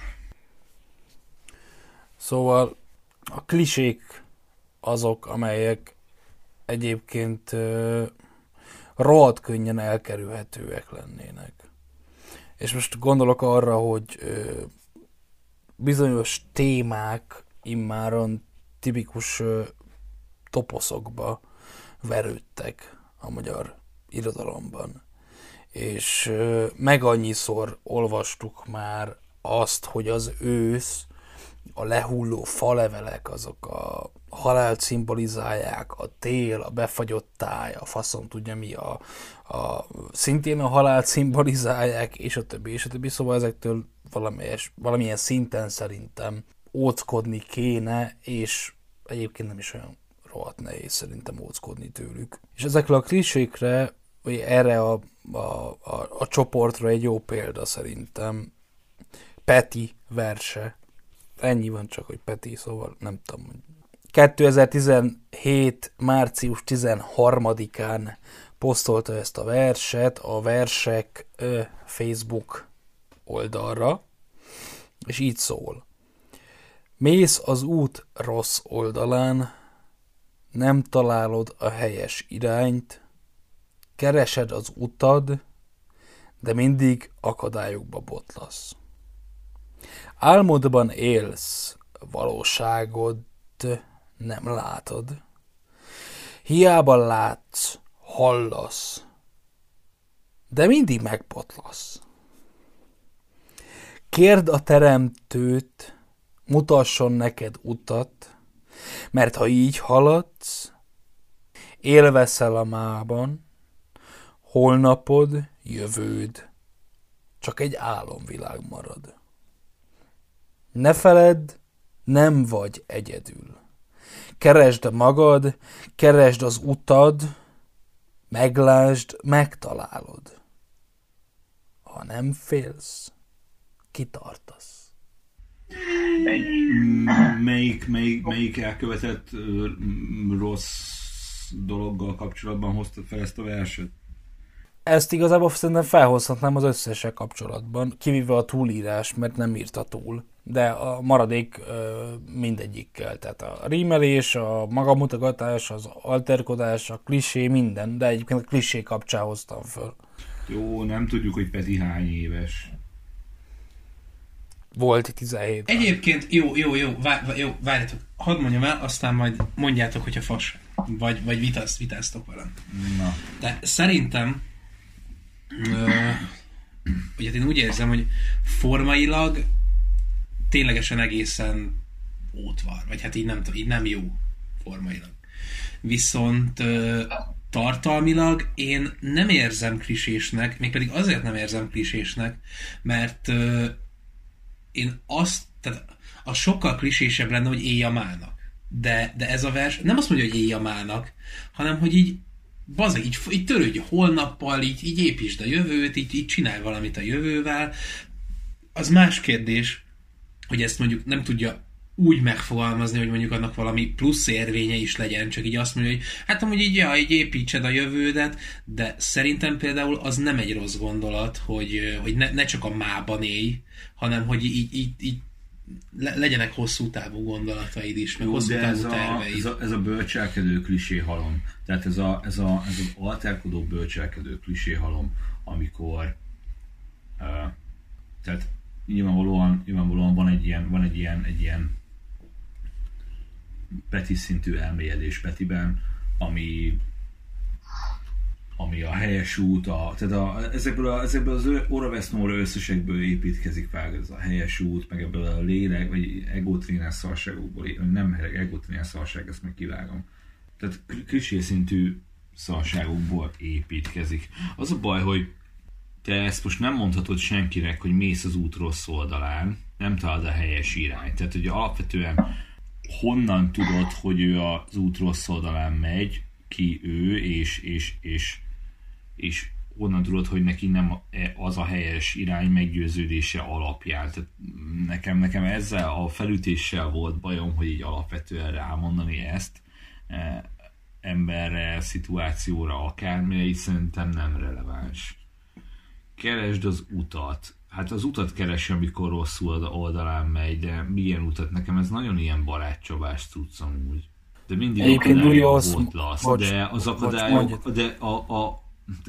Szóval a klisék azok, amelyek egyébként rohadt könnyen elkerülhetőek lennének. És most gondolok arra, hogy bizonyos témák immáron tipikus toposzokba verődtek a magyar irodalomban. És meg annyiszor olvastuk már azt, hogy az ősz, a lehulló falevelek, azok a halált szimbolizálják, a tél, a befagyott táj, a faszom tudja mi, a, a, szintén a halált szimbolizálják, és a többi, és a többi, szóval ezektől valamelyes, valamilyen szinten szerintem óckodni kéne, és egyébként nem is olyan rohadt nehéz szerintem óckodni tőlük. És ezekre a klisékre, vagy erre a, a, a, a csoportra egy jó példa szerintem Peti verse. Ennyi van csak, hogy Peti, szóval nem tudom. hogy 2017. március 13-án posztolta ezt a verset a versek ö, Facebook oldalra, és így szól. Mész az út rossz oldalán, nem találod a helyes irányt, keresed az utad, de mindig akadályokba botlasz. Álmodban élsz, valóságod nem látod. Hiába látsz, hallasz, de mindig megbotlasz. Kérd a teremtőt, mutasson neked utat, mert ha így haladsz, élveszel a mában, holnapod, jövőd, csak egy álomvilág marad. Ne feledd, nem vagy egyedül. Keresd magad, keresd az utad, meglásd, megtalálod. Ha nem félsz, kitartasz. Melyik, melyik, melyik elkövetett rossz dologgal kapcsolatban hoztad fel ezt a verset? Ezt igazából szerintem felhozhatnám az összessel kapcsolatban, kivéve a túlírás, mert nem írta túl. De a maradék mindegyikkel, tehát a rímelés, a magamutogatás, az alterkodás, a klisé, minden, de egyébként a klisé kapcsán hoztam föl. Jó, nem tudjuk, hogy Peti hány éves. Volt 17 Egyébként, jó, jó, jó, vá, vá- jó várjatok, hadd mondjam el, aztán majd mondjátok, hogyha fas, vagy, vagy vitáz, vitáztok velem. Na, De szerintem, ö, ugye én úgy érzem, hogy formailag ténylegesen egészen ótvar, vagy hát így nem, így nem jó formailag. Viszont tartalmilag én nem érzem klisésnek, mégpedig azért nem érzem klisésnek, mert én azt, tehát a sokkal klisésebb lenne, hogy élj a mának. De, de ez a vers nem azt mondja, hogy élj a mának, hanem hogy így bazeg, így, így törődj holnappal, így, így építsd a jövőt, így, így csinálj valamit a jövővel. az más kérdés, hogy ezt mondjuk nem tudja úgy megfogalmazni, hogy mondjuk annak valami plusz érvénye is legyen, csak így azt mondja, hogy hát amúgy így, ja, így építsed a jövődet, de szerintem például az nem egy rossz gondolat, hogy, hogy ne, ne csak a mában élj, hanem hogy így, így, így le, legyenek hosszú távú gondolataid is, meg Jó, hosszú távú ez a, terveid. ez, a, ez a bölcselkedő klisé halom. Tehát ez, a, ez, a, ez az alterkodó bölcselkedő klisé halom, amikor uh, tehát nyilvánvalóan, nyilvánvalóan van egy ilyen, van egy ilyen, egy ilyen Peti szintű elmélyedés Petiben, ami ami a helyes út, a, tehát a, ezekből, a, ezekből az Oravesznóra összesekből építkezik fel ez a helyes út, meg ebből a lélek, vagy egótrénás szarságokból, nem egótrénás szarság, ezt meg kivágom. Tehát klisé szintű szarságokból építkezik. Az a baj, hogy te ezt most nem mondhatod senkinek, hogy mész az út rossz oldalán, nem találod a helyes irányt. Tehát, hogy alapvetően honnan tudod, hogy ő az út rossz oldalán megy, ki ő, és, és, és, és onnan tudod, hogy neki nem az a helyes irány meggyőződése alapján. Tehát nekem, nekem ezzel a felütéssel volt bajom, hogy így alapvetően rámondani ezt e, emberre, szituációra, akármire, így szerintem nem releváns. Keresd az utat. Hát az utat keresi, amikor rosszul oldalán megy, de milyen utat? Nekem ez nagyon ilyen barátcsobás tudszom úgy. De mindig Egyébként Gyuri, az- bótlasz, bocs, de az bocs, akadályok, mondjad. de a, a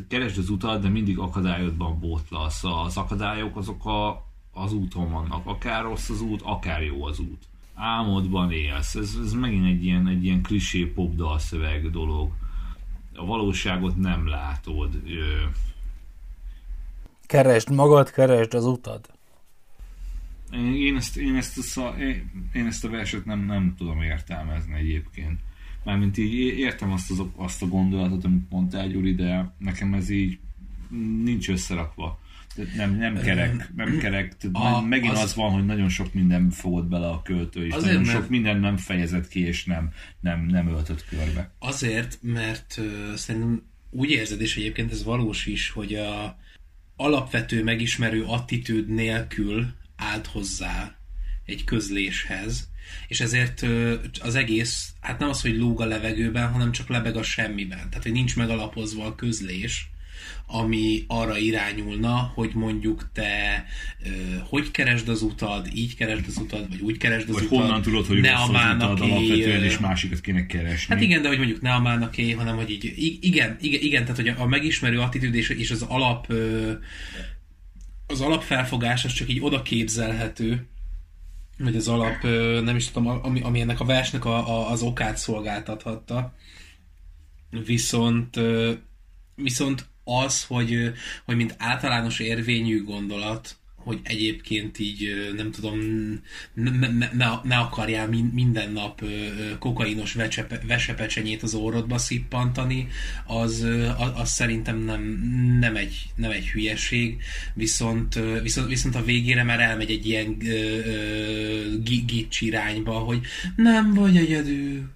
keresd az utat, de mindig akadályodban bótlasz. Az akadályok azok a, az úton vannak. Akár rossz az út, akár jó az út. Álmodban élsz. Ez, ez megint egy ilyen, egy ilyen klisé pop dalszöveg dolog. A valóságot nem látod. Ö, Keresd magad, keresd az utad. Én ezt, én ezt, a, szá- én- én ezt a verset nem, nem tudom értelmezni egyébként. Mármint így értem azt, az, azt a gondolatot, amit mondtál, Gyuri, de nekem ez így nincs összerakva. Tehát Nem, nem kerek, nem kerek. Tehát A- megint az- az, van, hogy nagyon sok minden fogott bele a költő, és Azért, nagyon mert- sok minden nem fejezett ki, és nem, nem, nem öltött körbe. Azért, mert ö, szerintem úgy érzed, és egyébként ez valós is, hogy a alapvető megismerő attitűd nélkül állt hozzá egy közléshez, és ezért az egész, hát nem az, hogy lóg a levegőben, hanem csak lebeg a semmiben. Tehát, hogy nincs megalapozva a közlés, ami arra irányulna, hogy mondjuk te ö, hogy keresd az utad, így keresd az utad, vagy úgy keresd az Vagy utad. honnan tudod, hogy ne rossz a az mának utad alapvetően, és másikat kéne keresni. Hát igen, de hogy mondjuk ne a mánaké, hanem hogy így, igen, igen, igen tehát hogy a megismerő attitűd és, és az alap ö, az alapfelfogás az csak így oda képzelhető, vagy az alap, nem is tudom, ami, ami ennek a versnek a, a, az okát szolgáltathatta. Viszont viszont az, hogy, hogy mint általános érvényű gondolat, hogy egyébként így, nem tudom, ne, ne, ne, akarjál min- minden nap kokainos vecsepe, vesepecsenyét az órodba szippantani, az, az, szerintem nem, nem, egy, nem egy hülyeség, viszont, viszont, viszont a végére már elmegy egy ilyen gics irányba, hogy nem vagy egyedül,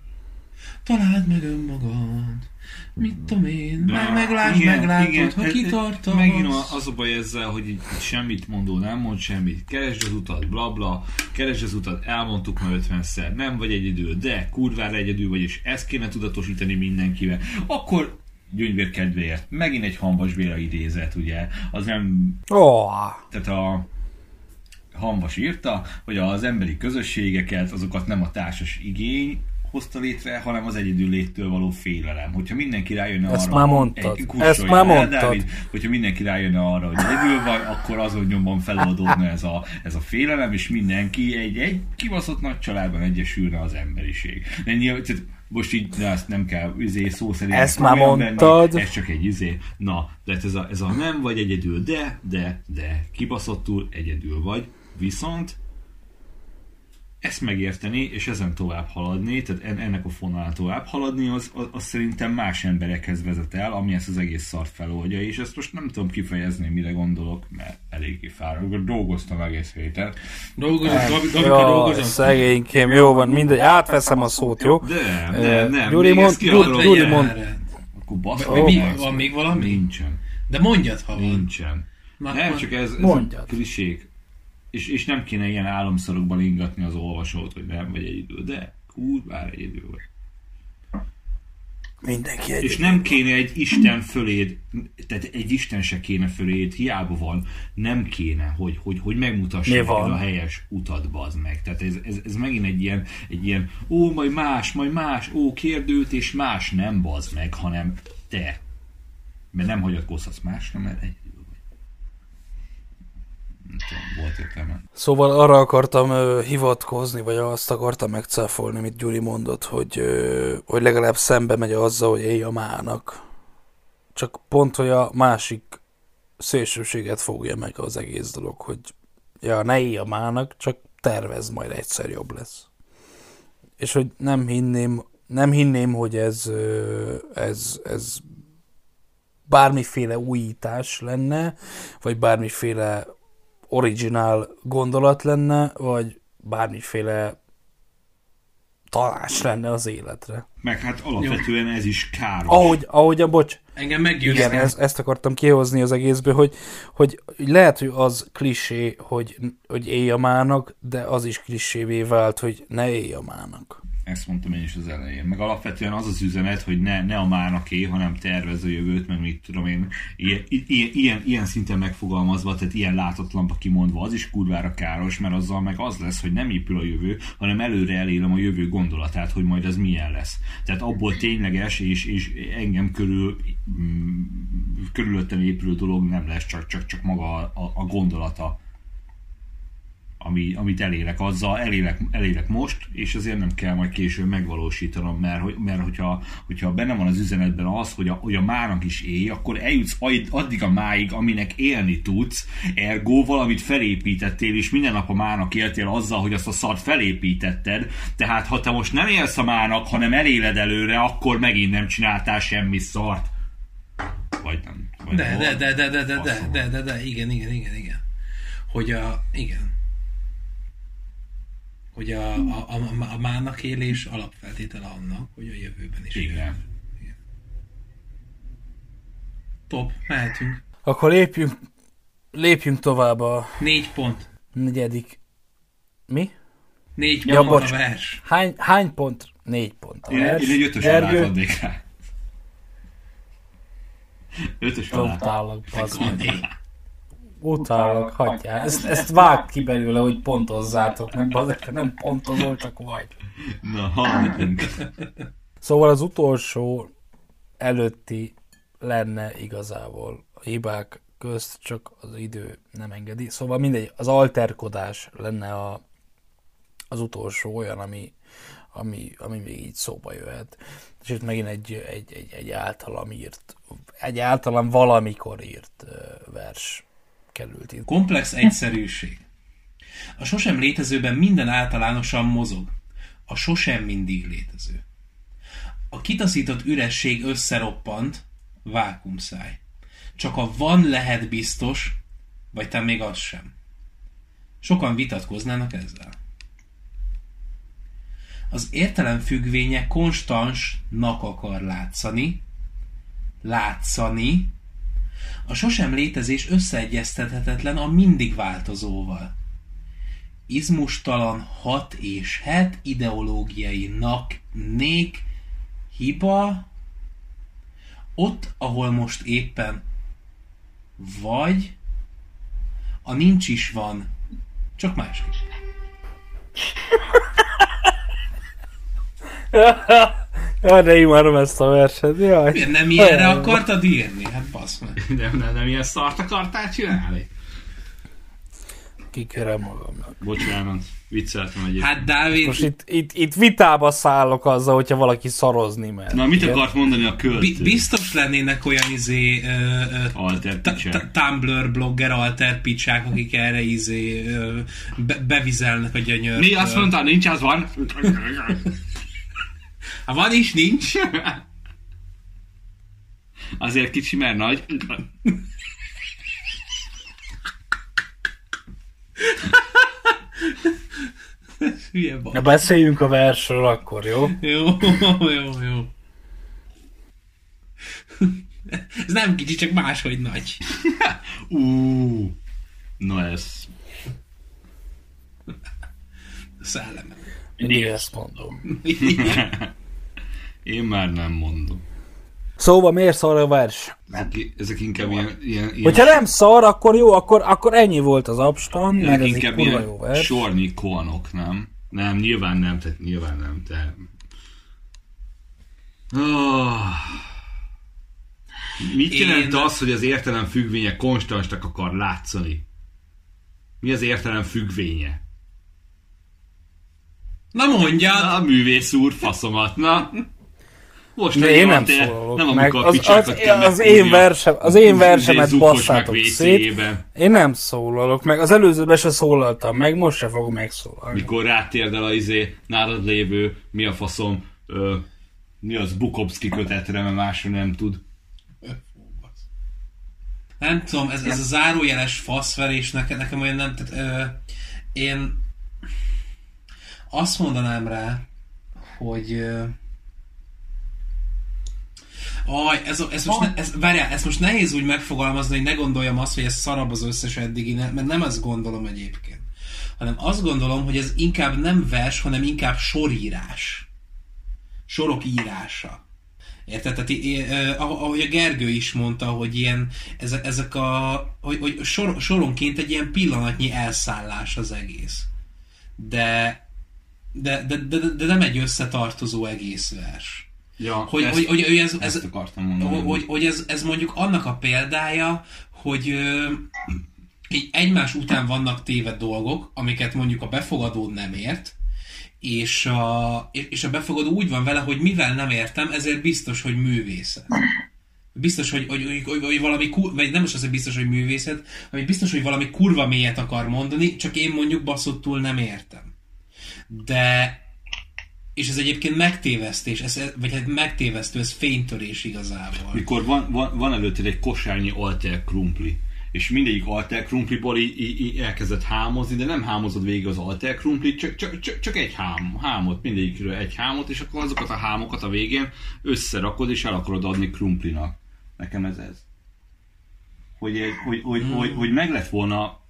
találd meg önmagad, mit tudom én, meg, meglásd, igen, meglátod, igen, ha ez- ez- kitartasz. Megint az a baj ezzel, hogy így semmit mondó, nem mond semmit. Keresd az utat, bla bla, keresd az utat, elmondtuk már 50-szer, nem vagy egyedül, de kurvára egyedül vagy, és ezt kéne tudatosítani mindenkivel. Akkor gyöngyvér kedvéért. Megint egy Hanvas Béla idézet, ugye? Az nem oh, tehát a Hanvas írta, hogy az emberi közösségeket, azokat nem a társas igény hozta létre, hanem az egyedül léttől való félelem. Hogyha mindenki rájönne Ezt arra, már mondtad. Egy, Ezt már mondtad. Dávid, hogyha mindenki rájönne arra, hogy egyedül vagy, akkor azon nyomban feloldódna ez a, ez a félelem, és mindenki egy, egy kibaszott nagy családban egyesülne az emberiség. De nyilván, tehát most így, de ezt nem kell izé, szó szerint Ezt már mondtad. Venni, ez csak egy izé. Na, de hát ez a, ez a nem vagy egyedül, de, de, de, kibaszottul egyedül vagy, viszont ezt megérteni, és ezen tovább haladni, tehát en- ennek a fonalán tovább haladni, az, az, az szerintem más emberekhez vezet el, ami ezt az egész szart feloldja, és ezt most nem tudom kifejezni, mire gondolok, mert eléggé fáradt. Dolgoztam egész héten. Gabi, Gabi, jó, dolgozom. szegénykém, jó van, mindegy, átveszem a szót, jó? De, nem, nem, Gyuri mond- Gyuri- mond- Akkor basz, mi- basz. van még valami? Nincsen. De mondjad, ha van. Nincsen. Na, Nem, csak ez, ez Mondjad. a klisék. És, és nem kéne ilyen álomszorokban ingatni az olvasót, hogy nem vagy egyedül, de kurvára egyedül vagy. Mindenki egy. És nem kéne egy Isten föléd, tehát egy Isten se kéne föléd, hiába van, nem kéne, hogy, hogy, hogy megmutassa neked a helyes utat, bazd meg. Tehát ez, ez, ez megint egy ilyen, egy ilyen, ó, majd más, majd más, ó, kérdőt, és más nem bazd meg, hanem te. Mert nem hagyatkozhatsz másra, mert. Nem volt értelme. Szóval arra akartam ö, hivatkozni, vagy azt akartam megcáfolni, amit Gyuri mondott, hogy, ö, hogy legalább szembe megy azzal, hogy élj a mának. Csak pont, hogy a másik szélsőséget fogja meg az egész dolog, hogy ja, ne élj a mának, csak tervez, majd egyszer jobb lesz. És hogy nem hinném, nem hinném, hogy ez, ö, ez, ez bármiféle újítás lenne, vagy bármiféle originál gondolat lenne, vagy bármiféle talás lenne az életre. Meg hát alapvetően ez is káros. Ahogy, ahogy a bocs, Engem igen, meggyőzne. ezt, ezt akartam kihozni az egészből, hogy, hogy lehet, hogy az klisé, hogy, hogy élj a mának, de az is klisévé vált, hogy ne élj a mának. Ezt mondtam én is az elején. Meg alapvetően az az üzenet, hogy ne, ne a mánaké, hanem tervezz a jövőt, meg mit tudom én, ilyen, ilyen, ilyen, szinten megfogalmazva, tehát ilyen látatlanba kimondva, az is kurvára káros, mert azzal meg az lesz, hogy nem épül a jövő, hanem előre elélem a jövő gondolatát, hogy majd az milyen lesz. Tehát abból tényleges és, és engem körül mm, körülöttem épülő dolog nem lesz, csak, csak, csak maga a, a gondolata ami, amit elérek azzal, elérek, elérek most, és azért nem kell majd később megvalósítanom, mert, mert hogyha, hogyha benne van az üzenetben az, hogy a, hogy a mának is élj, akkor eljutsz add- addig a máig, aminek élni tudsz, ergo valamit felépítettél, és minden nap a mának éltél azzal, hogy azt a szart felépítetted, tehát ha te most nem élsz a mának, hanem eléled előre, akkor megint nem csináltál semmi szart. Vagy nem. Vagy De, de, de, de, de, de, de, de, de, de, igen, igen, igen, igen. Hogy a, igen. Hogy a, a, a, a mának élés alapfeltétele annak, hogy a jövőben is él. Igen. Top, mehetünk. Akkor lépjünk, lépjünk tovább a Négy pont. negyedik... Mi? Négy Ja, pont bocs. a vers. Hány, hány pont? Négy pont. A Én, vers. én egy ötös Gergő, alát adnék rá. Ötös alá. Adé. Utálok, hagyjál. Ezt, ezt vág ki belőle, hogy pontozzátok, meg te nem pontozol, csak vagy. Na, haladjunk. Szóval az utolsó előtti lenne igazából a hibák közt, csak az idő nem engedi. Szóval mindegy, az alterkodás lenne a, az utolsó olyan, ami, ami, ami még így szóba jöhet. És itt megint egy, egy, egy, egy általam írt, egy általam valamikor írt vers került itt. Komplex egyszerűség. A sosem létezőben minden általánosan mozog. A sosem mindig létező. A kitaszított üresség összeroppant, vákumszáj. Csak a van lehet biztos, vagy te még az sem. Sokan vitatkoznának ezzel. Az értelem függvénye konstansnak akar látszani, látszani, a sosem létezés összeegyeztethetetlen a mindig változóval. Izmustalan hat és het ideológiainak nék hiba ott, ahol most éppen vagy a nincs is van, csak másképp. Jaj, de imádom ezt a verset, jaj. Miért nem ilyenre akartad írni? Hát basz meg. Nem, nem, nem ilyen szart akartál csinálni? Kikérem magamnak. Bocsánat, vicceltem egyébként. Hát Dávid, Most itt, itt, itt vitába szállok azzal, hogyha valaki szarozni mer. Na, mit akart mondani a költő? bi- biztos lennének olyan izé ö, ö, Alter picsák. ta- Tumblr blogger alter picsák, akik erre izé ö, be- bevizelnek a gyönyör. Mi azt mondta, nincs, az van. Van is, nincs. Azért kicsi, mert nagy. Hülye. Na beszéljünk a versről akkor, jó? Jó, jó, jó. Ez nem kicsi, csak máshogy nagy. Ú, na ez. Szellemet. Mindig ezt mondom. Én már nem mondom. Szóval miért szar a vers? Ezek, ezek inkább ilyen, ilyen, ilyen Hogyha nem szar, akkor jó, akkor, akkor ennyi volt az abstan, mert ezek ez egy inkább kurva ilyen jó vers. sornyi koanok, nem? Nem, nyilván nem, tehát nyilván nem, te... Oh. Mit Én- jelent az, hogy az értelem függvénye konstansnak akar látszani? Mi az értelem függvénye? Na mondjad! Na, a művész úr, faszomat, na. Most De én nem szólalok nem meg. Az, az, az, én versem, az én versemet basszátok szét. Én nem szólalok meg. Az előzőben se szólaltam meg, most se fogok megszólalni. Mikor rátérdel a izé, nálad lévő, mi a faszom, ö, mi az Bukowski kötetre, mert másról nem tud. Nem tudom, ez, ez a zárójeles faszverés nekem, nekem olyan nem, tehát ö, én azt mondanám rá, hogy ö, Aj, ez, ez most, ne, ez, várjál, ez most nehéz úgy megfogalmazni, hogy ne gondoljam azt, hogy ez szarabb az összes eddigi, mert nem ezt gondolom egyébként. Hanem azt gondolom, hogy ez inkább nem vers, hanem inkább sorírás. Sorok írása. Érted? Tehát, ah- ahogy a Gergő is mondta, hogy ilyen, ezek a, hogy, hogy sor, soronként egy ilyen pillanatnyi elszállás az egész. De, de, de, de, de nem egy összetartozó egész vers. Ja, Hogy, ezt, hogy, hogy, hogy ez, ez, akartam mondani. hogy, hogy ez, ez mondjuk annak a példája, hogy ö, így egymás után vannak téve dolgok, amiket mondjuk a befogadó nem ért, és a, és a befogadó úgy van vele, hogy mivel nem értem, ezért biztos, hogy művészet. Biztos, hogy, hogy, hogy, hogy, hogy valami, kur, vagy nem is az, hogy biztos, hogy művészet, hanem biztos, hogy valami kurva mélyet akar mondani, csak én mondjuk baszottul nem értem. De és ez egyébként megtévesztés, ez, vagy hát megtévesztő, ez fénytörés igazából. Mikor van, van, van előtted egy kosárnyi alter krumpli, és mindegyik alter krumpliból így, így, így elkezdett hámozni, de nem hámozod végig az alter krumplit, csak, csak, csak, csak egy hám, hámot, mindegyikről egy hámot, és akkor azokat a hámokat a végén összerakod, és el akarod adni krumplinak. Nekem ez ez. Hogy, egy- hogy, hogy, Hmm. hogy, hogy meg lett volna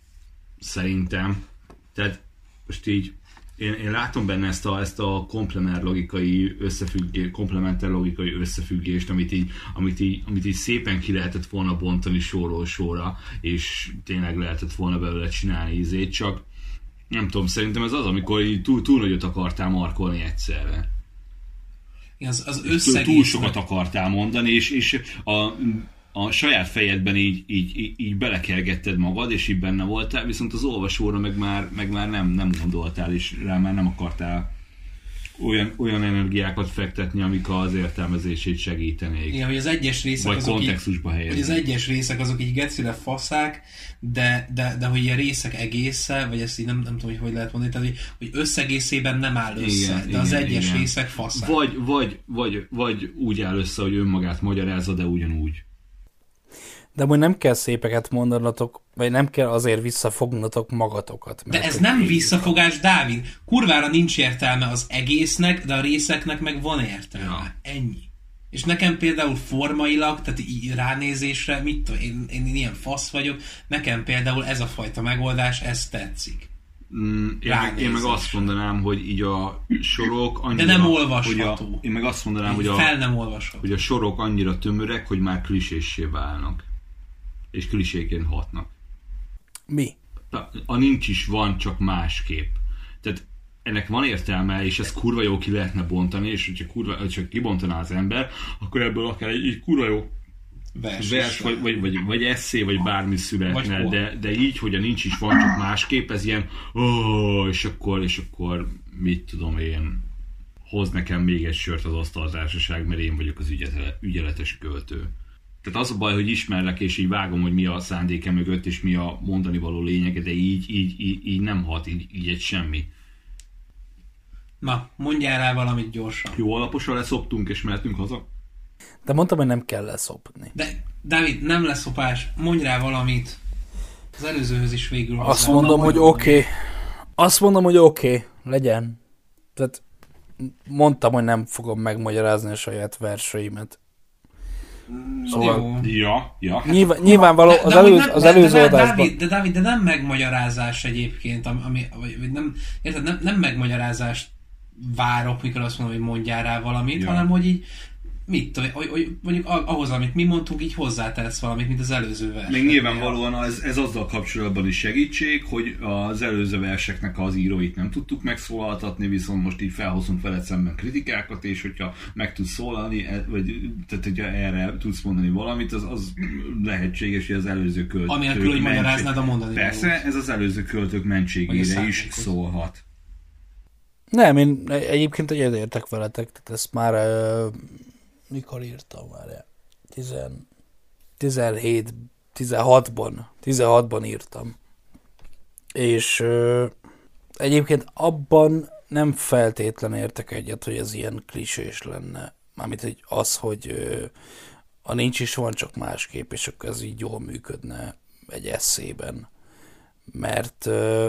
szerintem, tehát most így én, én látom benne ezt a, ezt a komplementer logikai összefüggés, komplementer logikai összefüggést, amit így, amit, így, amit így szépen ki lehetett volna bontani sorról sorra, és tényleg lehetett volna belőle csinálni ízét, csak nem tudom, szerintem ez az, amikor így túl, túl nagyot akartál markolni egyszerre. Az, az Túl, összeg túl sokat akartál mondani, és, és a, a saját fejedben így, így, így, így belekergetted magad, és így benne voltál, viszont az olvasóra meg már, meg már nem, nem gondoltál, és rá már nem akartál olyan, olyan energiákat fektetni, amik az értelmezését segítenék. Igen, hogy az egyes részek Vagy azok így, kontextusba hogy helyezni. az egyes részek azok így gecire faszák, de, de, de hogy a részek egésze, vagy ezt így nem, nem tudom, hogy hogy lehet mondani, tehát hogy, hogy összegészében nem áll össze, Igen, de az igen, egyes igen. részek faszák. Vagy, vagy, vagy, vagy úgy áll össze, hogy önmagát magyarázza, de ugyanúgy. De amúgy nem kell szépeket mondanatok, vagy nem kell azért visszafognatok magatokat. De ez nem visszafogás, Dávid. Kurvára nincs értelme az egésznek, de a részeknek meg van értelme. Ja. Ennyi. És nekem például formailag, tehát így ránézésre, mit tudom, én, én ilyen fasz vagyok, nekem például ez a fajta megoldás, ez tetszik. Mm, én, meg, én meg azt mondanám, hogy így a sorok annyira... nem Hogy olvasható. a, én meg azt mondanám, hogy a, Fel nem olvasható. hogy a sorok annyira tömörek, hogy már kliséssé válnak. És kliséként hatnak. Mi? A, a nincs is van, csak másképp. Tehát ennek van értelme, és ez kurva jó ki lehetne bontani, és hogyha kurva, hogyha kibontaná az ember, akkor ebből akár egy, egy kurva jó Vers, vers, vagy, vagy, vagy, vagy eszé, vagy bármi születne, Vagy de, de így, hogy a nincs is van, csak másképp, ez ilyen, ó, és akkor, és akkor mit tudom én, hoz nekem még egy sört az asztaltársaság, mert én vagyok az ügyetele, ügyeletes költő. Tehát az a baj, hogy ismerlek, és így vágom, hogy mi a szándéke mögött, és mi a mondani való lényege, de így, így, így, így nem hat, így, így egy semmi. Na, mondjál rá valamit gyorsan. Jó alaposan leszoptunk, és mehetünk haza? De mondtam, hogy nem kell leszopni. De, Dávid, nem lesz szopás, mondj rá valamit. Az előzőhöz is végül Azt hozzá. mondom, Na, hogy oké. Okay. Azt mondom, hogy oké, okay. legyen. Tehát mondtam, hogy nem fogom megmagyarázni a saját verseimet. Szóval Jó. Ja, ja. nyilván, nyilvánvaló De- az, de előz, nem- az de- de- előző de- adásban... Dávid, de, Dávid, de nem megmagyarázás egyébként, ami, ami vagy, vagy nem, érted, nem, nem megmagyarázást várok, mikor azt mondom, hogy mondjál rá valamit, Ja. hanem hogy így, mit tudom, hogy, hogy mondjuk ah- ahhoz, amit mi mondtunk, így hozzátesz valamit, mint az előző vers. Még nyilvánvalóan ez, ez azzal kapcsolatban is segítség, hogy az előző verseknek az íróit nem tudtuk megszólaltatni, viszont most így felhozunk veled szemben kritikákat, és hogyha meg tudsz szólalni, e- vagy tehát hogyha erre tudsz mondani valamit, az, az lehetséges, hogy az előző költők Anélkül, hogy magyaráznád a mondani Persze, valót. ez az előző költők mentségére is szólhat. Nem, én egyébként egyetértek veletek, tehát ezt már mikor írtam már? 10, 17, 16-ban, 16-ban írtam. És uh, egyébként abban nem feltétlen értek egyet, hogy ez ilyen klisés lenne. Mármint hogy az, hogy uh, a nincs is van, csak másképp, és akkor ez így jól működne egy eszében. Mert uh,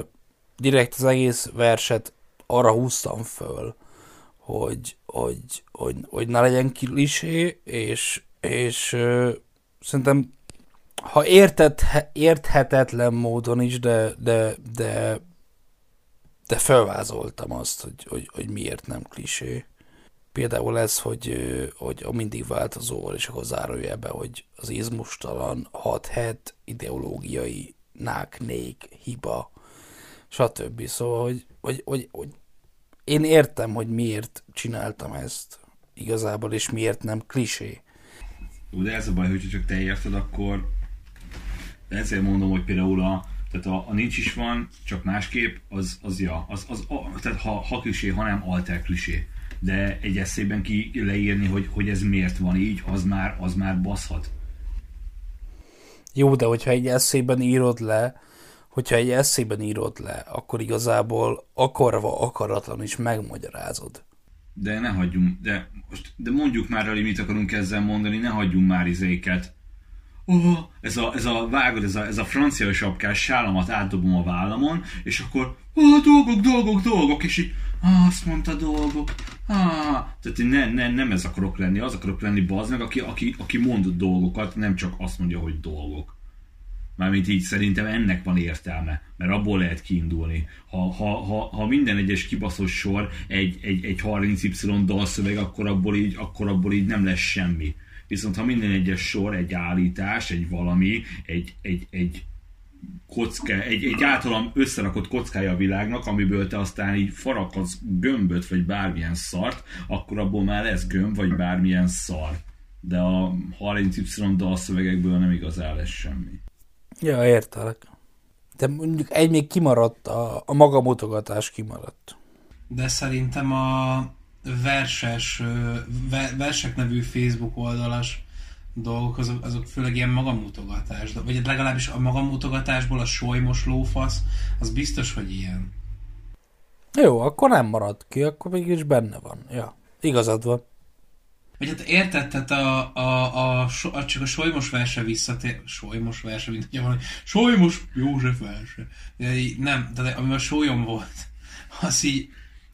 direkt az egész verset arra húztam föl, hogy, hogy, hogy, hogy ne legyen klisé, és, és ö, szerintem ha értethe, érthetetlen módon is, de, de, de, de felvázoltam azt, hogy, hogy, hogy miért nem klisé. Például ez, hogy, hogy a mindig változóval, és akkor zárójelbe, hogy az izmustalan, hat-het, ideológiai, nák-nék, hiba, stb. Szóval, hogy, hogy, hogy, hogy én értem, hogy miért csináltam ezt igazából, és miért nem klisé. De ez a baj, hogyha csak te érted, akkor ezért mondom, hogy például a, tehát a, a nincs is van, csak másképp, az, az ja, az, az, a, tehát ha, ha klisé, hanem alter klisé. De egy eszében ki leírni, hogy, hogy ez miért van így, az már, az már baszhat. Jó, de hogyha egy eszében írod le, hogyha egy eszében írod le, akkor igazából akarva, akaratlan is megmagyarázod. De ne hagyjunk, de, most, de mondjuk már el, hogy mit akarunk ezzel mondani, ne hagyjunk már izéket. Oh, ez a, ez a vágod, ez a, ez a francia sapkás sálamat átdobom a vállamon, és akkor oh, dolgok, dolgok, dolgok, és így ah, azt mondta dolgok. Ah. Tehát ne, ne, nem ez akarok lenni, az akarok lenni bazd meg, aki, aki, aki mond dolgokat, nem csak azt mondja, hogy dolgok. Mármint így szerintem ennek van értelme, mert abból lehet kiindulni. Ha, ha, ha, ha minden egyes kibaszott sor egy, egy, egy 30Y dalszöveg, akkor abból, így, akkor abból így nem lesz semmi. Viszont ha minden egyes sor egy állítás, egy valami, egy, egy, egy kocka, egy, egy általam összerakott kockája a világnak, amiből te aztán így farakadsz gömböt, vagy bármilyen szart, akkor abból már lesz gömb, vagy bármilyen szar. De a 30Y dalszövegekből nem igazán lesz semmi. Ja, értelek. De mondjuk egy még kimaradt, a, a maga mutogatás kimaradt. De szerintem a verses, versek nevű Facebook oldalas dolgok, azok, azok főleg ilyen magamutogatás. Vagy legalábbis a magamutogatásból a solymos lófasz, az biztos, hogy ilyen. Jó, akkor nem maradt ki, akkor mégis benne van. Ja, igazad van. Vagy hát érted, tehát a, a, a, a, csak a solymos verse visszatér, solymos verse, mint ugye valami, solymos József verse. De nem, tehát ami a sólyom volt, az így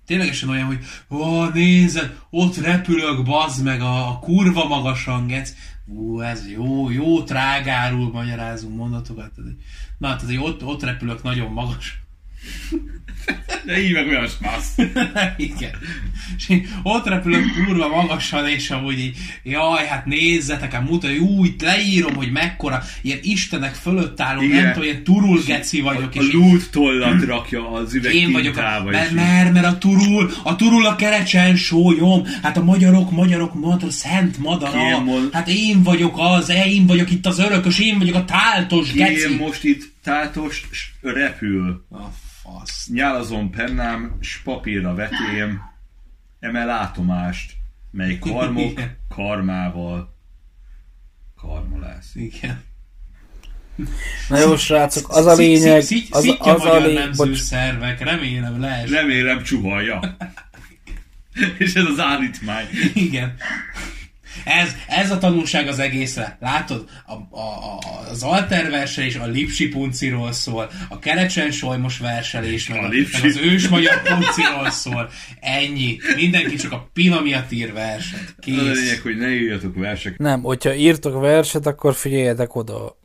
ténylegesen olyan, hogy ó, nézed, ott repülök, bazd meg a, a kurva magasan, gec. Ú, ez jó, jó trágárul magyarázunk mondatokat. Na, tehát, hogy ott, ott repülök nagyon magas. De így meg olyan smász. Igen. És én ott repülök kurva magasan, és amúgy így, jaj, hát nézzetek, hát mutatja, úgy leírom, hogy mekkora, ilyen istenek fölött álló, Igen. nem tudom, ilyen turul geci vagyok, A, és a így, lút tollat rakja az üveg én vagyok a, mert, és mert, mert a turul, a turul a kerecsen sólyom, hát a magyarok, magyarok, madra, szent madara, hát én vagyok az, én vagyok itt az örökös, én vagyok a táltos Én geci. most itt tátos s- repül. A fasz. Nyálazom pennám, s papírra vetém, eme látomást, mely karmok karmával karma lesz. Igen. Na jó, srácok, az a lényeg, az, az a magyar lényeg, bocs, szervek, remélem lees. Remélem csuhalja. És ez az állítmány. Igen. Ez, ez a tanulság az egészre. Látod, a, a, a, az alter verselés a Lipsi punciról szól, a kerecsen solymos verselés, meg, A a, Lipsi- meg az ős magyar punciról szól. Ennyi. Mindenki csak a Pina miatt ír verset. Az a lényeg, Kész. hogy ne írjatok verseket. Nem, hogyha írtok verset, akkor figyeljetek oda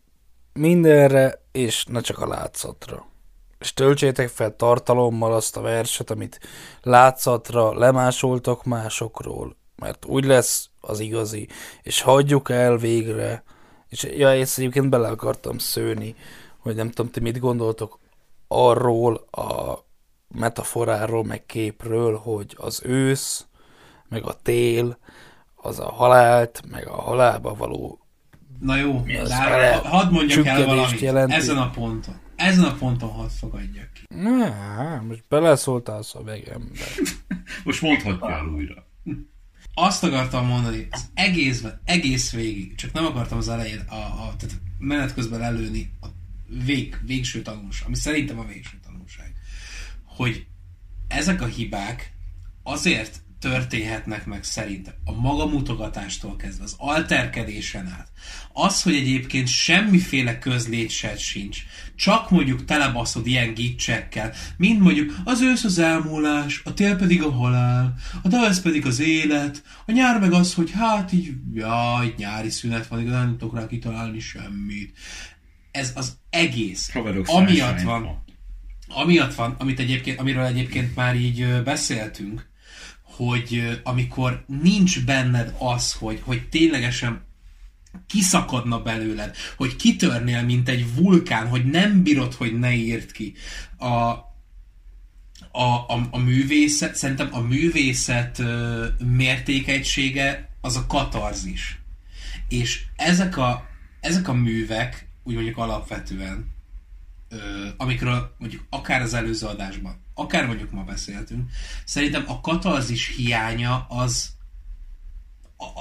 mindenre, és ne csak a látszatra. És töltsétek fel tartalommal azt a verset, amit látszatra lemásoltok másokról, mert úgy lesz az igazi, és hagyjuk el végre, és ja, ezt egyébként bele akartam szőni, hogy nem tudom, ti mit gondoltok arról a metaforáról, meg képről, hogy az ősz, meg a tél, az a halált, meg a halálba való Na jó, de hadd mondjak el valamit. jelenti. Ezen a ponton. Ezen a ponton hadd fogadjak ki. Na, most beleszóltál a szövegembe. Most mondhatja el újra. Azt akartam mondani, az egészben, egész végig, csak nem akartam az elején, a, a, tehát menet közben előni a vég, végső tanulság, ami szerintem a végső tanulság, hogy ezek a hibák azért történhetnek meg szerintem a magamutogatástól kezdve, az alterkedésen át. Az, hogy egyébként semmiféle közlétsed sincs, csak mondjuk telebaszod ilyen gicsekkel, mint mondjuk az ősz az elmúlás, a tél pedig a halál, a tavasz pedig az élet, a nyár meg az, hogy hát így, jaj, nyári szünet van, igazán nem tudok rá kitalálni semmit. Ez az egész, Haverok amiatt van, ma. amiatt van, amit egyébként, amiről egyébként már így beszéltünk, hogy amikor nincs benned az, hogy, hogy ténylegesen kiszakadna belőled, hogy kitörnél, mint egy vulkán, hogy nem bírod, hogy ne írd ki. A, a, a, a művészet, szerintem a művészet ö, mértékegysége az a katarzis. És ezek a, ezek a művek, úgy mondjuk alapvetően, ö, amikről mondjuk akár az előző adásban, akár mondjuk ma beszéltünk, szerintem a katarzis hiánya az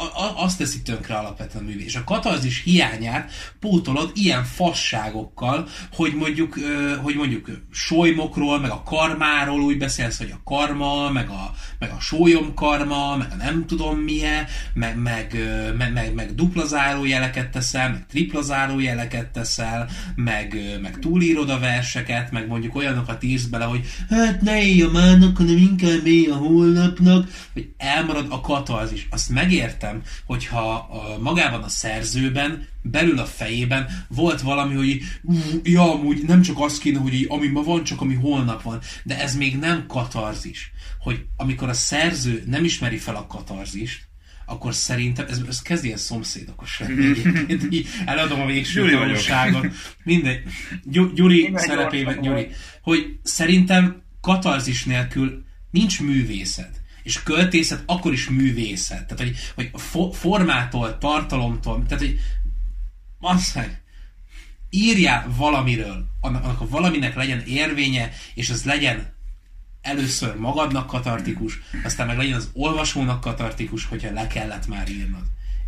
a- azt teszi tönkre alapvetően a művé. És a katarzis hiányát pótolod ilyen fasságokkal, hogy mondjuk, hogy mondjuk solymokról, meg a karmáról úgy beszélsz, hogy a karma, meg a, meg a sólyomkarma, meg a nem tudom milyen, meg, meg, meg, meg, meg dupla zárójeleket teszel, meg tripla zárójeleket teszel, meg, meg túlírod a verseket, meg mondjuk olyanokat írsz bele, hogy hát ne élj a mának, hanem inkább élj a holnapnak, hogy elmarad a katarzis. Azt megértem, hogyha a, magában a szerzőben, belül a fejében volt valami, hogy így, "Ú, ja, amúgy nem csak az kéne, hogy így, ami ma van, csak ami holnap van. De ez még nem katarzis. Hogy amikor a szerző nem ismeri fel a katarzist, akkor szerintem, ez, ez kezd ilyen szomszédokos lenni egyébként, így eladom a végső Gyuri tanulságot. Mindegy. Gy- Gyuri Én szerepében, Gyuri. Hogy szerintem katarzis nélkül nincs művészet. És költészet akkor is művészet. Tehát, hogy, hogy fo- formától, tartalomtól, tehát, hogy azt írjál valamiről, annak, annak a valaminek legyen érvénye, és az legyen először magadnak katartikus, aztán meg legyen az olvasónak katartikus, hogyha le kellett már írnod.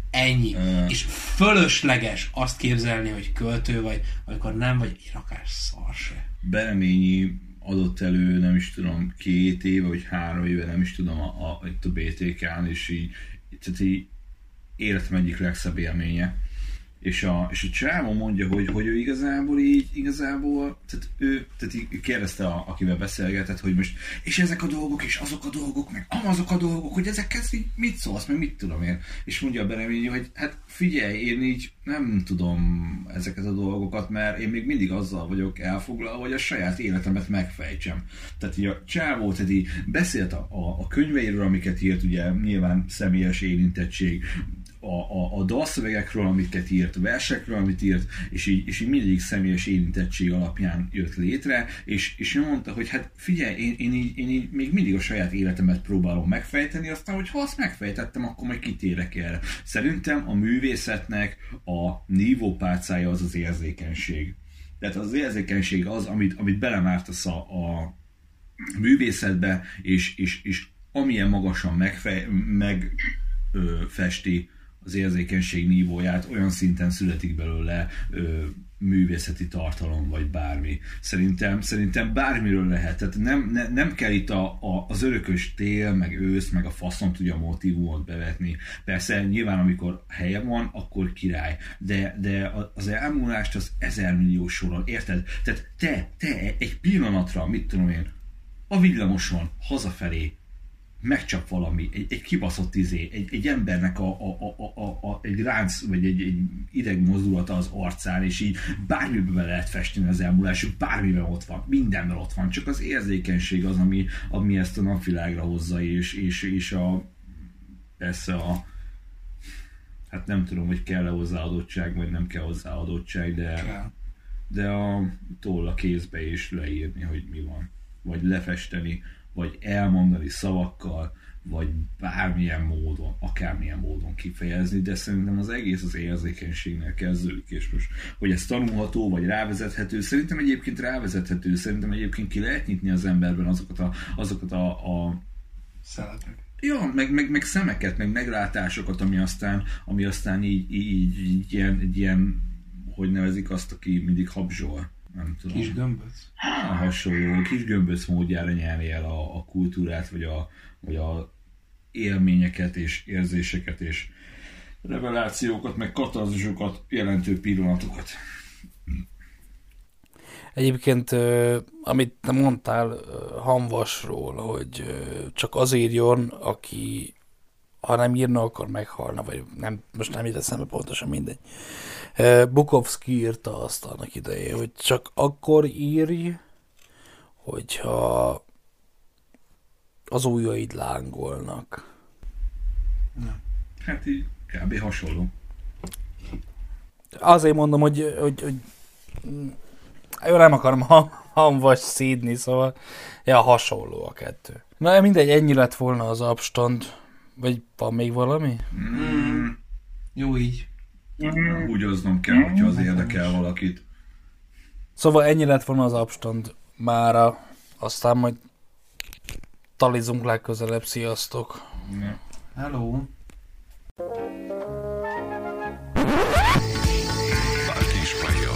Ennyi. Ö. És fölösleges azt képzelni, hogy költő vagy, amikor nem vagy egy rakás szar se. Bereményi adott elő, nem is tudom, két éve, vagy három éve, nem is tudom, a, a, itt a BTK-n, és így, tehát így életem egyik legszebb élménye. És a, és a csávó mondja, hogy, hogy ő igazából így, igazából, tehát ő, tehát így kérdezte, a, akivel beszélgetett, hogy most, és ezek a dolgok, és azok a dolgok, meg amazok a dolgok, hogy ezekhez így mit szólsz, meg mit tudom én. És mondja a Bereményi, hogy hát figyelj, én így nem tudom ezeket a dolgokat, mert én még mindig azzal vagyok elfoglalva, hogy a saját életemet megfejtsem. Tehát így a csávó, tehát így beszélt a, a, a könyveiről, amiket írt, ugye nyilván személyes érintettség, a, a, a dalszövegekről, amiket írt, versekről, amit írt, és így, és így mindig személyes érintettség alapján jött létre, és, és ő mondta, hogy hát figyelj, én, én, így, én így még mindig a saját életemet próbálom megfejteni, aztán, hogy ha azt megfejtettem, akkor majd kitérek erre. Szerintem a művészetnek a nívópálcája az az érzékenység. Tehát az érzékenység az, amit, amit belemártasz a, a művészetbe, és, és, és amilyen magasan megfej, meg, ö, festi az érzékenység nívóját, olyan szinten születik belőle ö, művészeti tartalom, vagy bármi. Szerintem, szerintem bármiről lehet. Tehát nem, ne, nem kell itt a, a, az örökös tél, meg ősz, meg a faszom tudja a motivumot bevetni. Persze nyilván, amikor helye van, akkor király. De, de az elmúlást az ezer millió soron, érted? Tehát te, te egy pillanatra, mit tudom én, a villamoson, hazafelé, megcsap valami, egy, egy kibaszott izé, egy, egy embernek a, a, a, a, a, egy ránc, vagy egy, egy ideg mozdulata az arcán, és így bármiben be lehet festeni az elmúlás, bármiben ott van, mindenben ott van, csak az érzékenység az, ami, ami ezt a napvilágra hozza, és, és, és a persze a hát nem tudom, hogy kell-e hozzáadottság, vagy nem kell hozzáadottság, de, de a toll a kézbe is leírni, hogy mi van. Vagy lefesteni, vagy elmondani szavakkal, vagy bármilyen módon, akármilyen módon kifejezni, de szerintem az egész az érzékenységnél kezdődik, és most, hogy ez tanulható, vagy rávezethető, szerintem egyébként rávezethető, szerintem egyébként ki lehet nyitni az emberben azokat a, azokat a, a Szeletek. Ja, meg, meg, meg, szemeket, meg meglátásokat, ami aztán, ami aztán így, így, így ilyen, egy ilyen, hogy nevezik azt, aki mindig habzsol nem tudom. Kis gömböc? A hasonló, kis gömböc módjára nyerni el a, a kultúrát, vagy a, vagy a élményeket és érzéseket és revelációkat, meg katarzisokat jelentő pillanatokat. Egyébként, amit te mondtál Hanvasról, hogy csak az írjon, aki ha nem írna, akkor meghalna, vagy nem, most nem jut eszembe pontosan mindegy. Bukowski írta azt annak idején, hogy csak akkor írj, hogyha az ujjaid lángolnak. Na. Hát így kb. hasonló. Azért mondom, hogy, hogy, hogy jó, nem akarom ha, hamvas szídni, szóval ja, hasonló a kettő. Na mindegy, ennyi lett volna az abstand. Vagy van még valami? Mm. Jó így. Húgyoznom kell, hogyha az érdekel valakit. Szóval ennyi lett volna az abstand mára. Aztán majd talizunk legközelebb. Sziasztok! Hello! Bárki is vallja.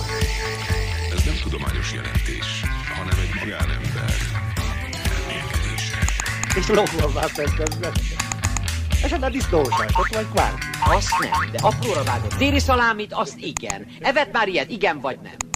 Ez nem tudományos jelentés, hanem egy magánember. És lóval közben. Esetleg disznósat, ott vagy kvárki. Azt nem, de apróra vágott déli szalámit, azt igen. Evet már ilyet, igen vagy nem?